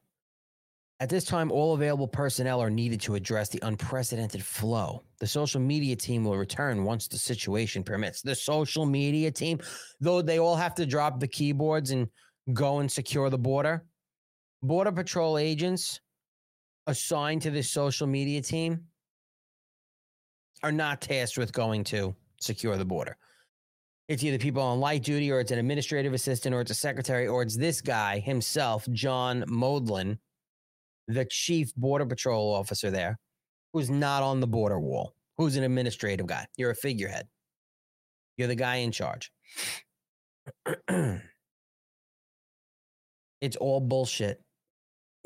at this time, all available personnel are needed to address the unprecedented flow. The social media team will return once the situation permits. The social media team, though they all have to drop the keyboards and go and secure the border, Border Patrol agents assigned to this social media team are not tasked with going to secure the border. It's either people on light duty or it's an administrative assistant or it's a secretary or it's this guy himself, John Modlin, the chief border patrol officer there, who's not on the border wall, who's an administrative guy. You're a figurehead. You're the guy in charge. it's all bullshit.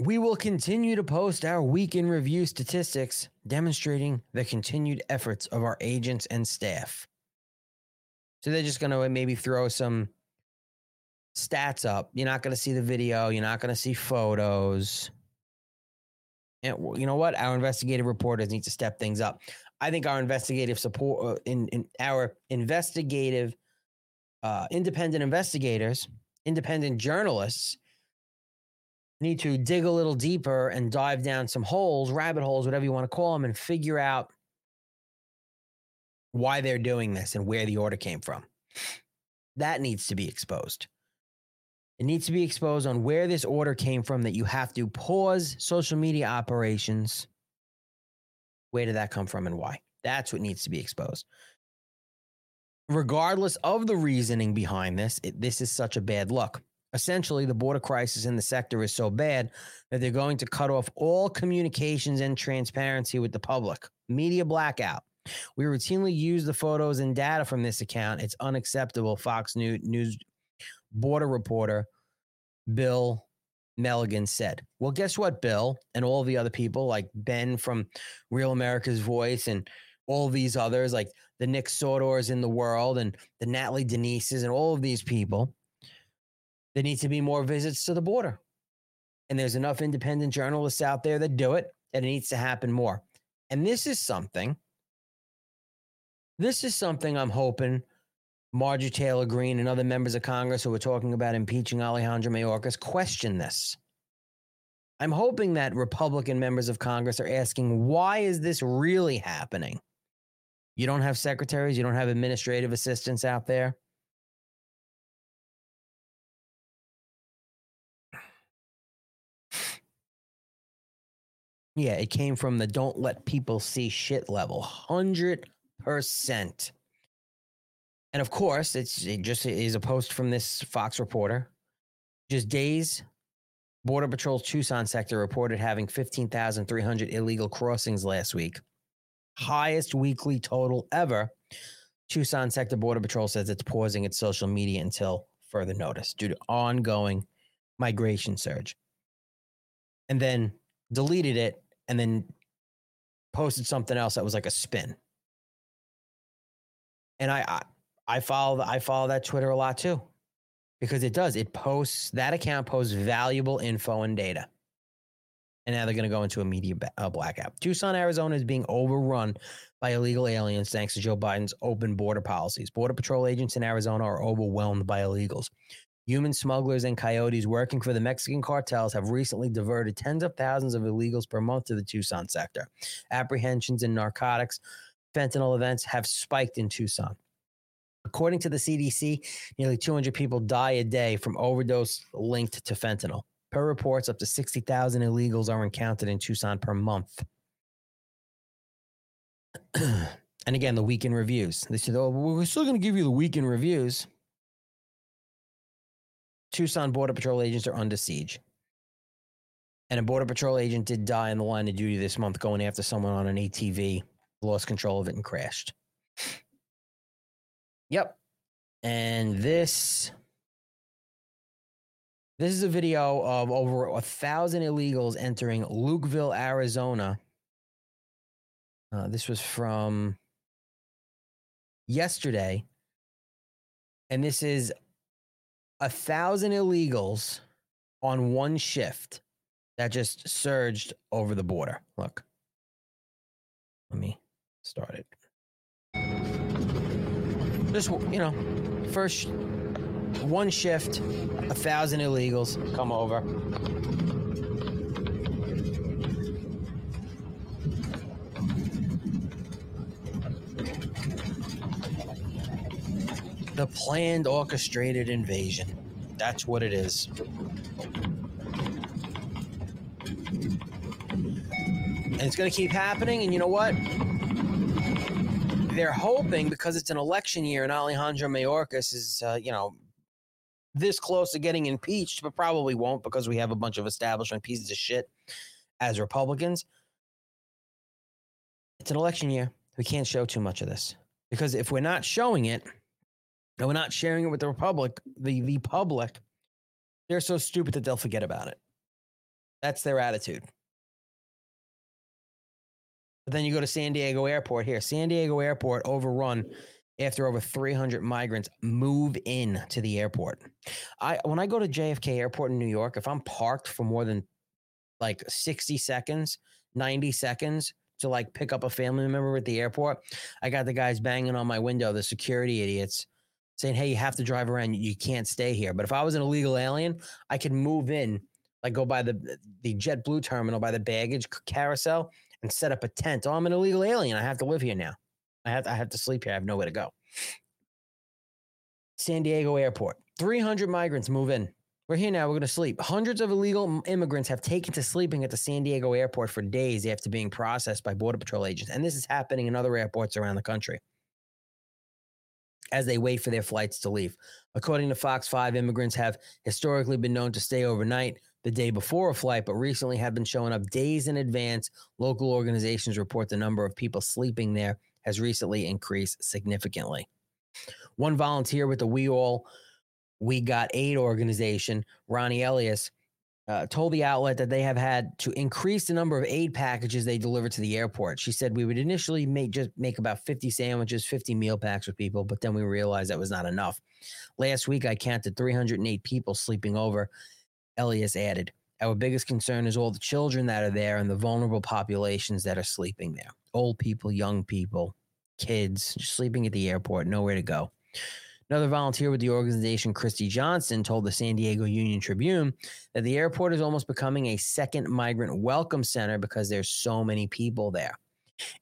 We will continue to post our week in review statistics demonstrating the continued efforts of our agents and staff. So they're just going to maybe throw some stats up. You're not going to see the video. You're not going to see photos. And you know what? Our investigative reporters need to step things up. I think our investigative support uh, in, in our investigative uh, independent investigators, independent journalists need to dig a little deeper and dive down some holes, rabbit holes, whatever you want to call them, and figure out why they're doing this and where the order came from. That needs to be exposed. It needs to be exposed on where this order came from that you have to pause social media operations. Where did that come from and why? That's what needs to be exposed. Regardless of the reasoning behind this, it, this is such a bad look. Essentially, the border crisis in the sector is so bad that they're going to cut off all communications and transparency with the public. Media blackout. We routinely use the photos and data from this account. It's unacceptable, Fox News border reporter Bill Melugin said. Well, guess what, Bill, and all the other people like Ben from Real America's Voice and all these others, like the Nick Sortors in the world and the Natalie Denises and all of these people, there needs to be more visits to the border. And there's enough independent journalists out there that do it, and it needs to happen more. And this is something this is something I'm hoping Marjorie Taylor Greene and other members of Congress who are talking about impeaching Alejandro Mayorkas question this. I'm hoping that Republican members of Congress are asking, why is this really happening? You don't have secretaries, you don't have administrative assistants out there. Yeah, it came from the don't let people see shit level. 100%. And of course, it's it just is a post from this Fox reporter. Just days, Border Patrol's Tucson sector reported having 15,300 illegal crossings last week. Highest weekly total ever. Tucson sector Border Patrol says it's pausing its social media until further notice due to ongoing migration surge. And then deleted it and then posted something else that was like a spin. And I I, I follow I follow that Twitter a lot too. Because it does. It posts that account posts valuable info and data. And now they're going to go into a media blackout. Tucson, Arizona is being overrun by illegal aliens thanks to Joe Biden's open border policies. Border Patrol agents in Arizona are overwhelmed by illegals. Human smugglers and coyotes working for the Mexican cartels have recently diverted tens of thousands of illegals per month to the Tucson sector. Apprehensions in narcotics, fentanyl events have spiked in Tucson. According to the CDC, nearly 200 people die a day from overdose linked to fentanyl. Per reports, up to 60,000 illegals are encountered in Tucson per month. and again, the weekend reviews. They said, oh, we're still going to give you the weekend reviews. Tucson Border Patrol agents are under siege. And a Border Patrol agent did die in the line of duty this month going after someone on an ATV, lost control of it, and crashed. Yep. And this this is a video of over a thousand illegals entering Lukeville, Arizona. Uh, this was from yesterday. And this is a thousand illegals on one shift that just surged over the border. Look, let me start it. Just, you know, first one shift, a thousand illegals come over. The planned orchestrated invasion. That's what it is. And it's going to keep happening. And you know what? They're hoping because it's an election year and Alejandro Mayorkas is, uh, you know, this close to getting impeached, but probably won't because we have a bunch of establishment pieces of shit as Republicans. It's an election year. We can't show too much of this because if we're not showing it, and we're not sharing it with the republic, the the public, they're so stupid that they'll forget about it. That's their attitude. But then you go to San Diego Airport here. San Diego Airport overrun after over 300 migrants move in to the airport. I when I go to JFK Airport in New York, if I'm parked for more than like 60 seconds, 90 seconds to like pick up a family member at the airport, I got the guys banging on my window, the security idiots saying, "Hey, you have to drive around. You can't stay here." But if I was an illegal alien, I could move in, like go by the the JetBlue terminal by the baggage carousel and set up a tent. Oh, I'm an illegal alien. I have to live here now. I have to, I have to sleep here. I have nowhere to go. San Diego Airport. 300 migrants move in. We're here now. We're going to sleep. Hundreds of illegal immigrants have taken to sleeping at the San Diego airport for days after being processed by Border Patrol agents. And this is happening in other airports around the country as they wait for their flights to leave. According to Fox 5, immigrants have historically been known to stay overnight the day before a flight, but recently have been showing up days in advance. Local organizations report the number of people sleeping there has recently increased significantly. One volunteer with the We All We Got Aid organization, Ronnie Elias, uh, told the outlet that they have had to increase the number of aid packages they deliver to the airport. She said we would initially make just make about 50 sandwiches, 50 meal packs with people, but then we realized that was not enough. Last week I counted 308 people sleeping over. Elias added, "Our biggest concern is all the children that are there and the vulnerable populations that are sleeping there. Old people, young people, kids, just sleeping at the airport, nowhere to go." Another volunteer with the organization, Christy Johnson, told the San Diego Union Tribune that the airport is almost becoming a second migrant welcome center because there's so many people there.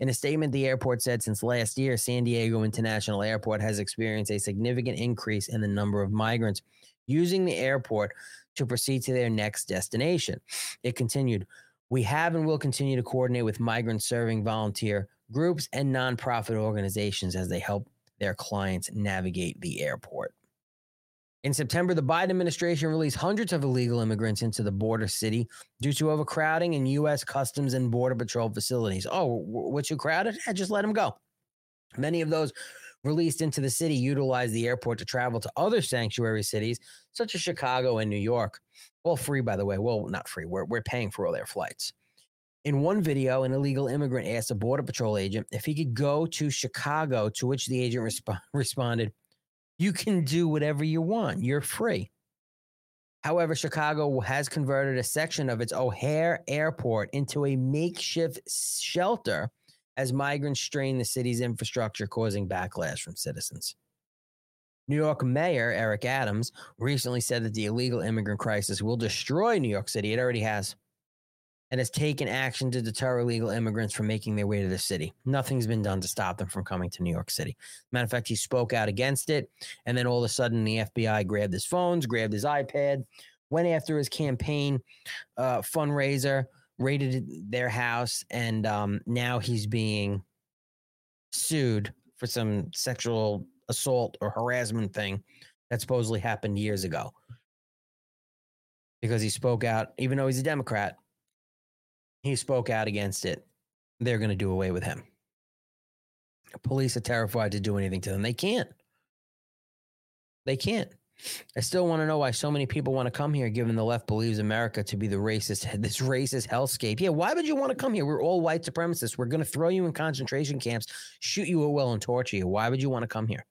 In a statement, the airport said since last year, San Diego International Airport has experienced a significant increase in the number of migrants using the airport to proceed to their next destination. It continued, We have and will continue to coordinate with migrant serving volunteer groups and nonprofit organizations as they help their clients navigate the airport. In September, the Biden administration released hundreds of illegal immigrants into the border city due to overcrowding in U.S. Customs and Border Patrol facilities. Oh, what you crowded? Yeah, just let them go. Many of those released into the city utilized the airport to travel to other sanctuary cities, such as Chicago and New York. Well, free, by the way. Well, not free. We're, we're paying for all their flights. In one video, an illegal immigrant asked a Border Patrol agent if he could go to Chicago, to which the agent resp- responded, You can do whatever you want. You're free. However, Chicago has converted a section of its O'Hare Airport into a makeshift shelter as migrants strain the city's infrastructure, causing backlash from citizens. New York Mayor Eric Adams recently said that the illegal immigrant crisis will destroy New York City. It already has and has taken action to deter illegal immigrants from making their way to the city. Nothing's been done to stop them from coming to New York City. Matter of fact, he spoke out against it. And then all of a sudden, the FBI grabbed his phones, grabbed his iPad, went after his campaign uh, fundraiser, raided their house, and um, now he's being sued for some sexual assault or harassment thing that supposedly happened years ago because he spoke out, even though he's a Democrat, he spoke out against it. They're going to do away with him. Police are terrified to do anything to them. They can't. They can't. I still want to know why so many people want to come here, given the left believes America to be the racist, this racist hellscape. Yeah, why would you want to come here? We're all white supremacists. We're going to throw you in concentration camps, shoot you a will, and torture you. Why would you want to come here?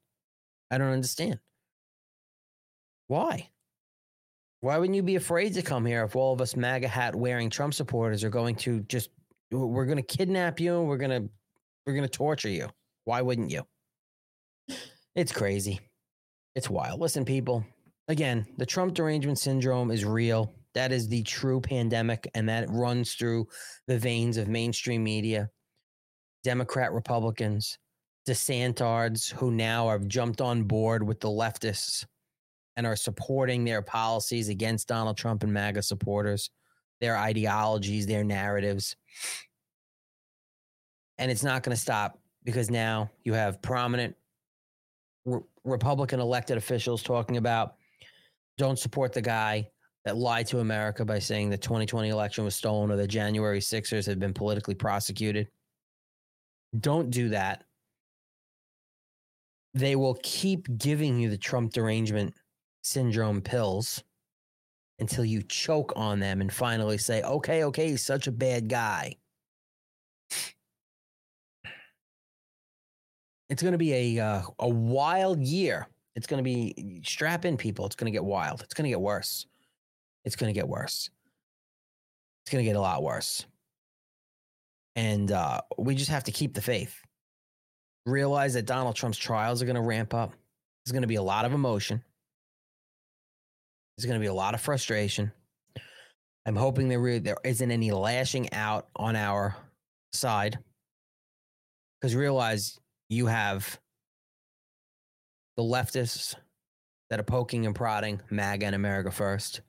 I don't understand. Why? Why wouldn't you be afraid to come here if all of us MAGA hat wearing Trump supporters are going to just we're going to kidnap you, and we're going to we're going to torture you. Why wouldn't you? It's crazy. It's wild. Listen, people, again, the Trump derangement syndrome is real. That is the true pandemic, and that runs through the veins of mainstream media, Democrat Republicans, DeSantards, who now have jumped on board with the leftists and are supporting their policies against Donald Trump and MAGA supporters, their ideologies, their narratives. And it's not going to stop because now you have prominent re- Republican elected officials talking about don't support the guy that lied to America by saying the 2020 election was stolen or the January Sixers had been politically prosecuted. Don't do that. They will keep giving you the Trump derangement syndrome pills until you choke on them and finally say, okay, okay, he's such a bad guy. It's going to be a uh, a wild year. It's going to be strap in, people. It's going to get wild. It's going to get worse. It's going to get worse. It's going to get a lot worse. And uh, we just have to keep the faith. Realize that Donald Trump's trials are going to ramp up. There's going to be a lot of emotion. There's going to be a lot of frustration. I'm hoping there really, there isn't any lashing out on our side because realize you have the leftists that are poking and prodding MAGA and America first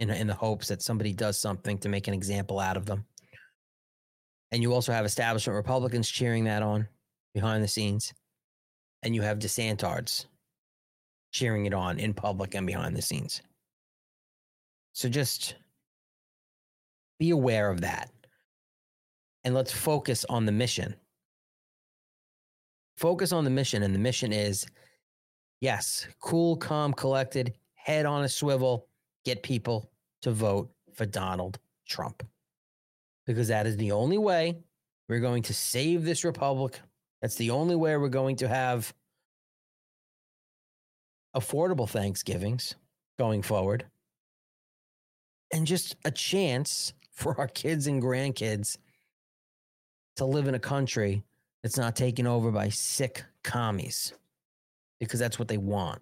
in, in the hopes that somebody does something to make an example out of them. And you also have establishment Republicans cheering that on behind the scenes. And you have DeSantards cheering it on in public and behind the scenes. So just be aware of that. And let's focus on the mission. Focus on the mission. And the mission is yes, cool, calm, collected, head on a swivel, get people to vote for Donald Trump. Because that is the only way we're going to save this republic. That's the only way we're going to have affordable Thanksgivings going forward and just a chance for our kids and grandkids to live in a country that's not taken over by sick commies. because that's what they want.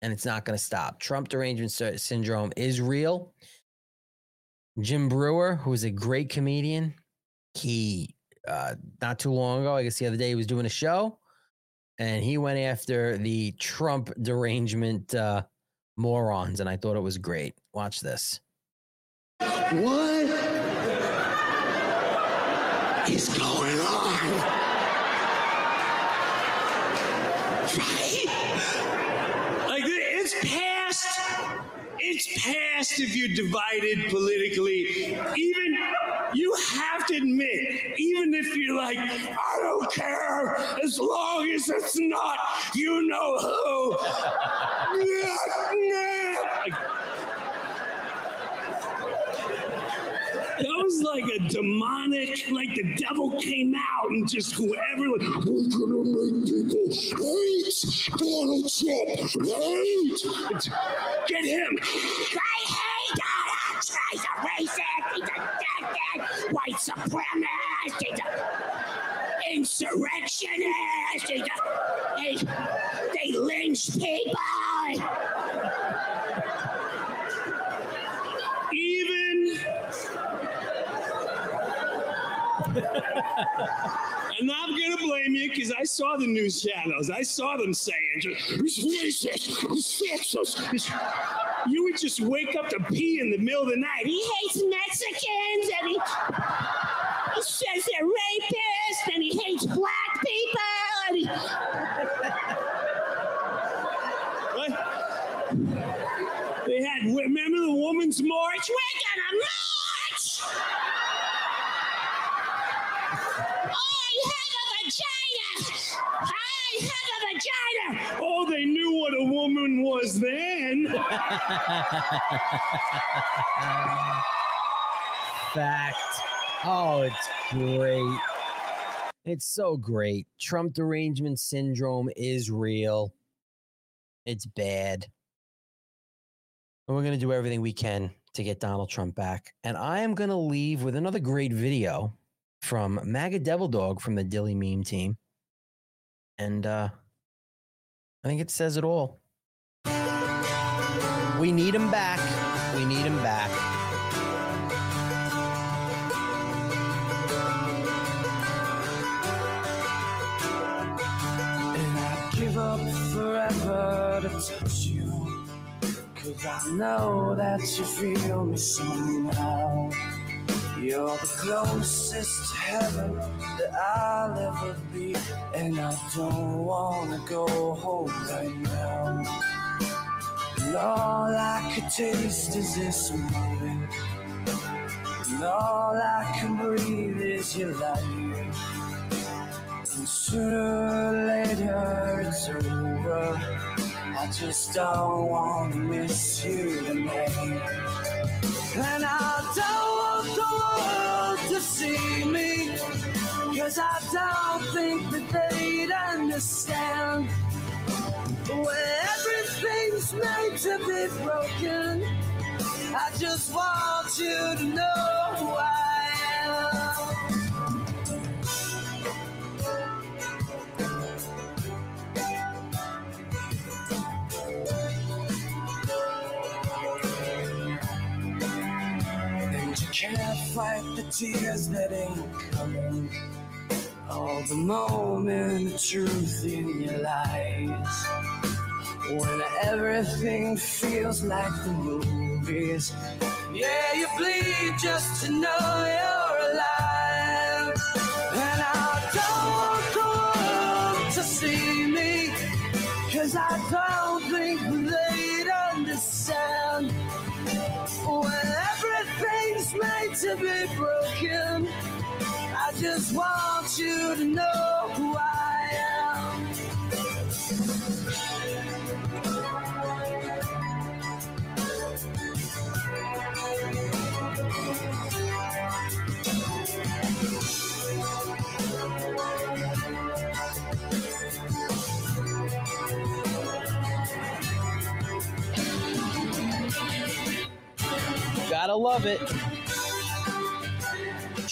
And it's not going to stop. Trump derangement sy- syndrome is real. Jim Breuer, who is a great comedian, he uh, not too long ago, I guess the other day, he was doing a show and he went after the Trump derangement uh, morons. And I thought it was great. Watch this. What is going on? Right? Like it's past. It's past if you're divided politically. Even you have to admit, even if you're like, I don't care as long as it's not you know who. That was like a demonic, like the devil came out and just whoever, like, we're gonna make people hate Donald Trump, hate. Get him. I hate Donald Trump. He's a racist. He's a white supremacist. He's a insurrectionist. He's a, he, they lynch people. Even I'm not gonna blame you because I saw the news channels. I saw them saying, "He's racist, sexist." You would just wake up to pee in the middle of the night. He hates Mexicans and he, he says they're rapists and he hates black people. And he, what? They had remember the woman's march? We're gonna march! Vagina! Oh, they knew what a woman was then. Fact. Oh, it's great. It's so great. Trump derangement syndrome is real. It's bad. And we're going to do everything we can to get Donald Trump back. And I am going to leave with another great video from MAGA Devil Dog from the Dilley meme team. And uh, I think it says it all. We need him back. We need him back. And I'd give up forever to touch you. Cause I know that you feel me somehow. You're the closest to heaven that I'll ever be. And I don't wanna go home right now. And all I could taste is this moment. And all I can breathe is your light. And sooner or later it's over. I just don't want to miss you tonight. And I don't world to see me. Cause I don't think that they'd understand. When everything's made to be broken, I just want you to know who can't the tears that ain't coming. All the moment of truth in your lies. When everything feels like the movies. Yeah, you bleed just to know you're alive. And I don't want the world to see me. Cause I don't think they'd understand. When everything's made to be broken, I just want you to know who I am. Gotta love it.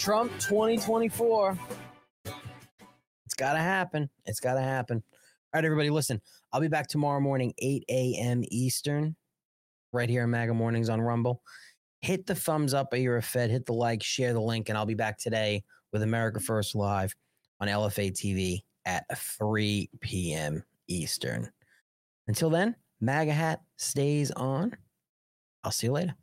Trump 2024. It's gotta happen. It's gotta happen. All right, everybody, listen. I'll be back tomorrow morning, 8 a.m. Eastern, right here in MAGA Mornings on Rumble. Hit the thumbs up if you're a Fed, hit the like, share the link, and I'll be back today with America First Live on LFA TV at 3 p.m. Eastern. Until then, MAGA hat stays on. I'll see you later.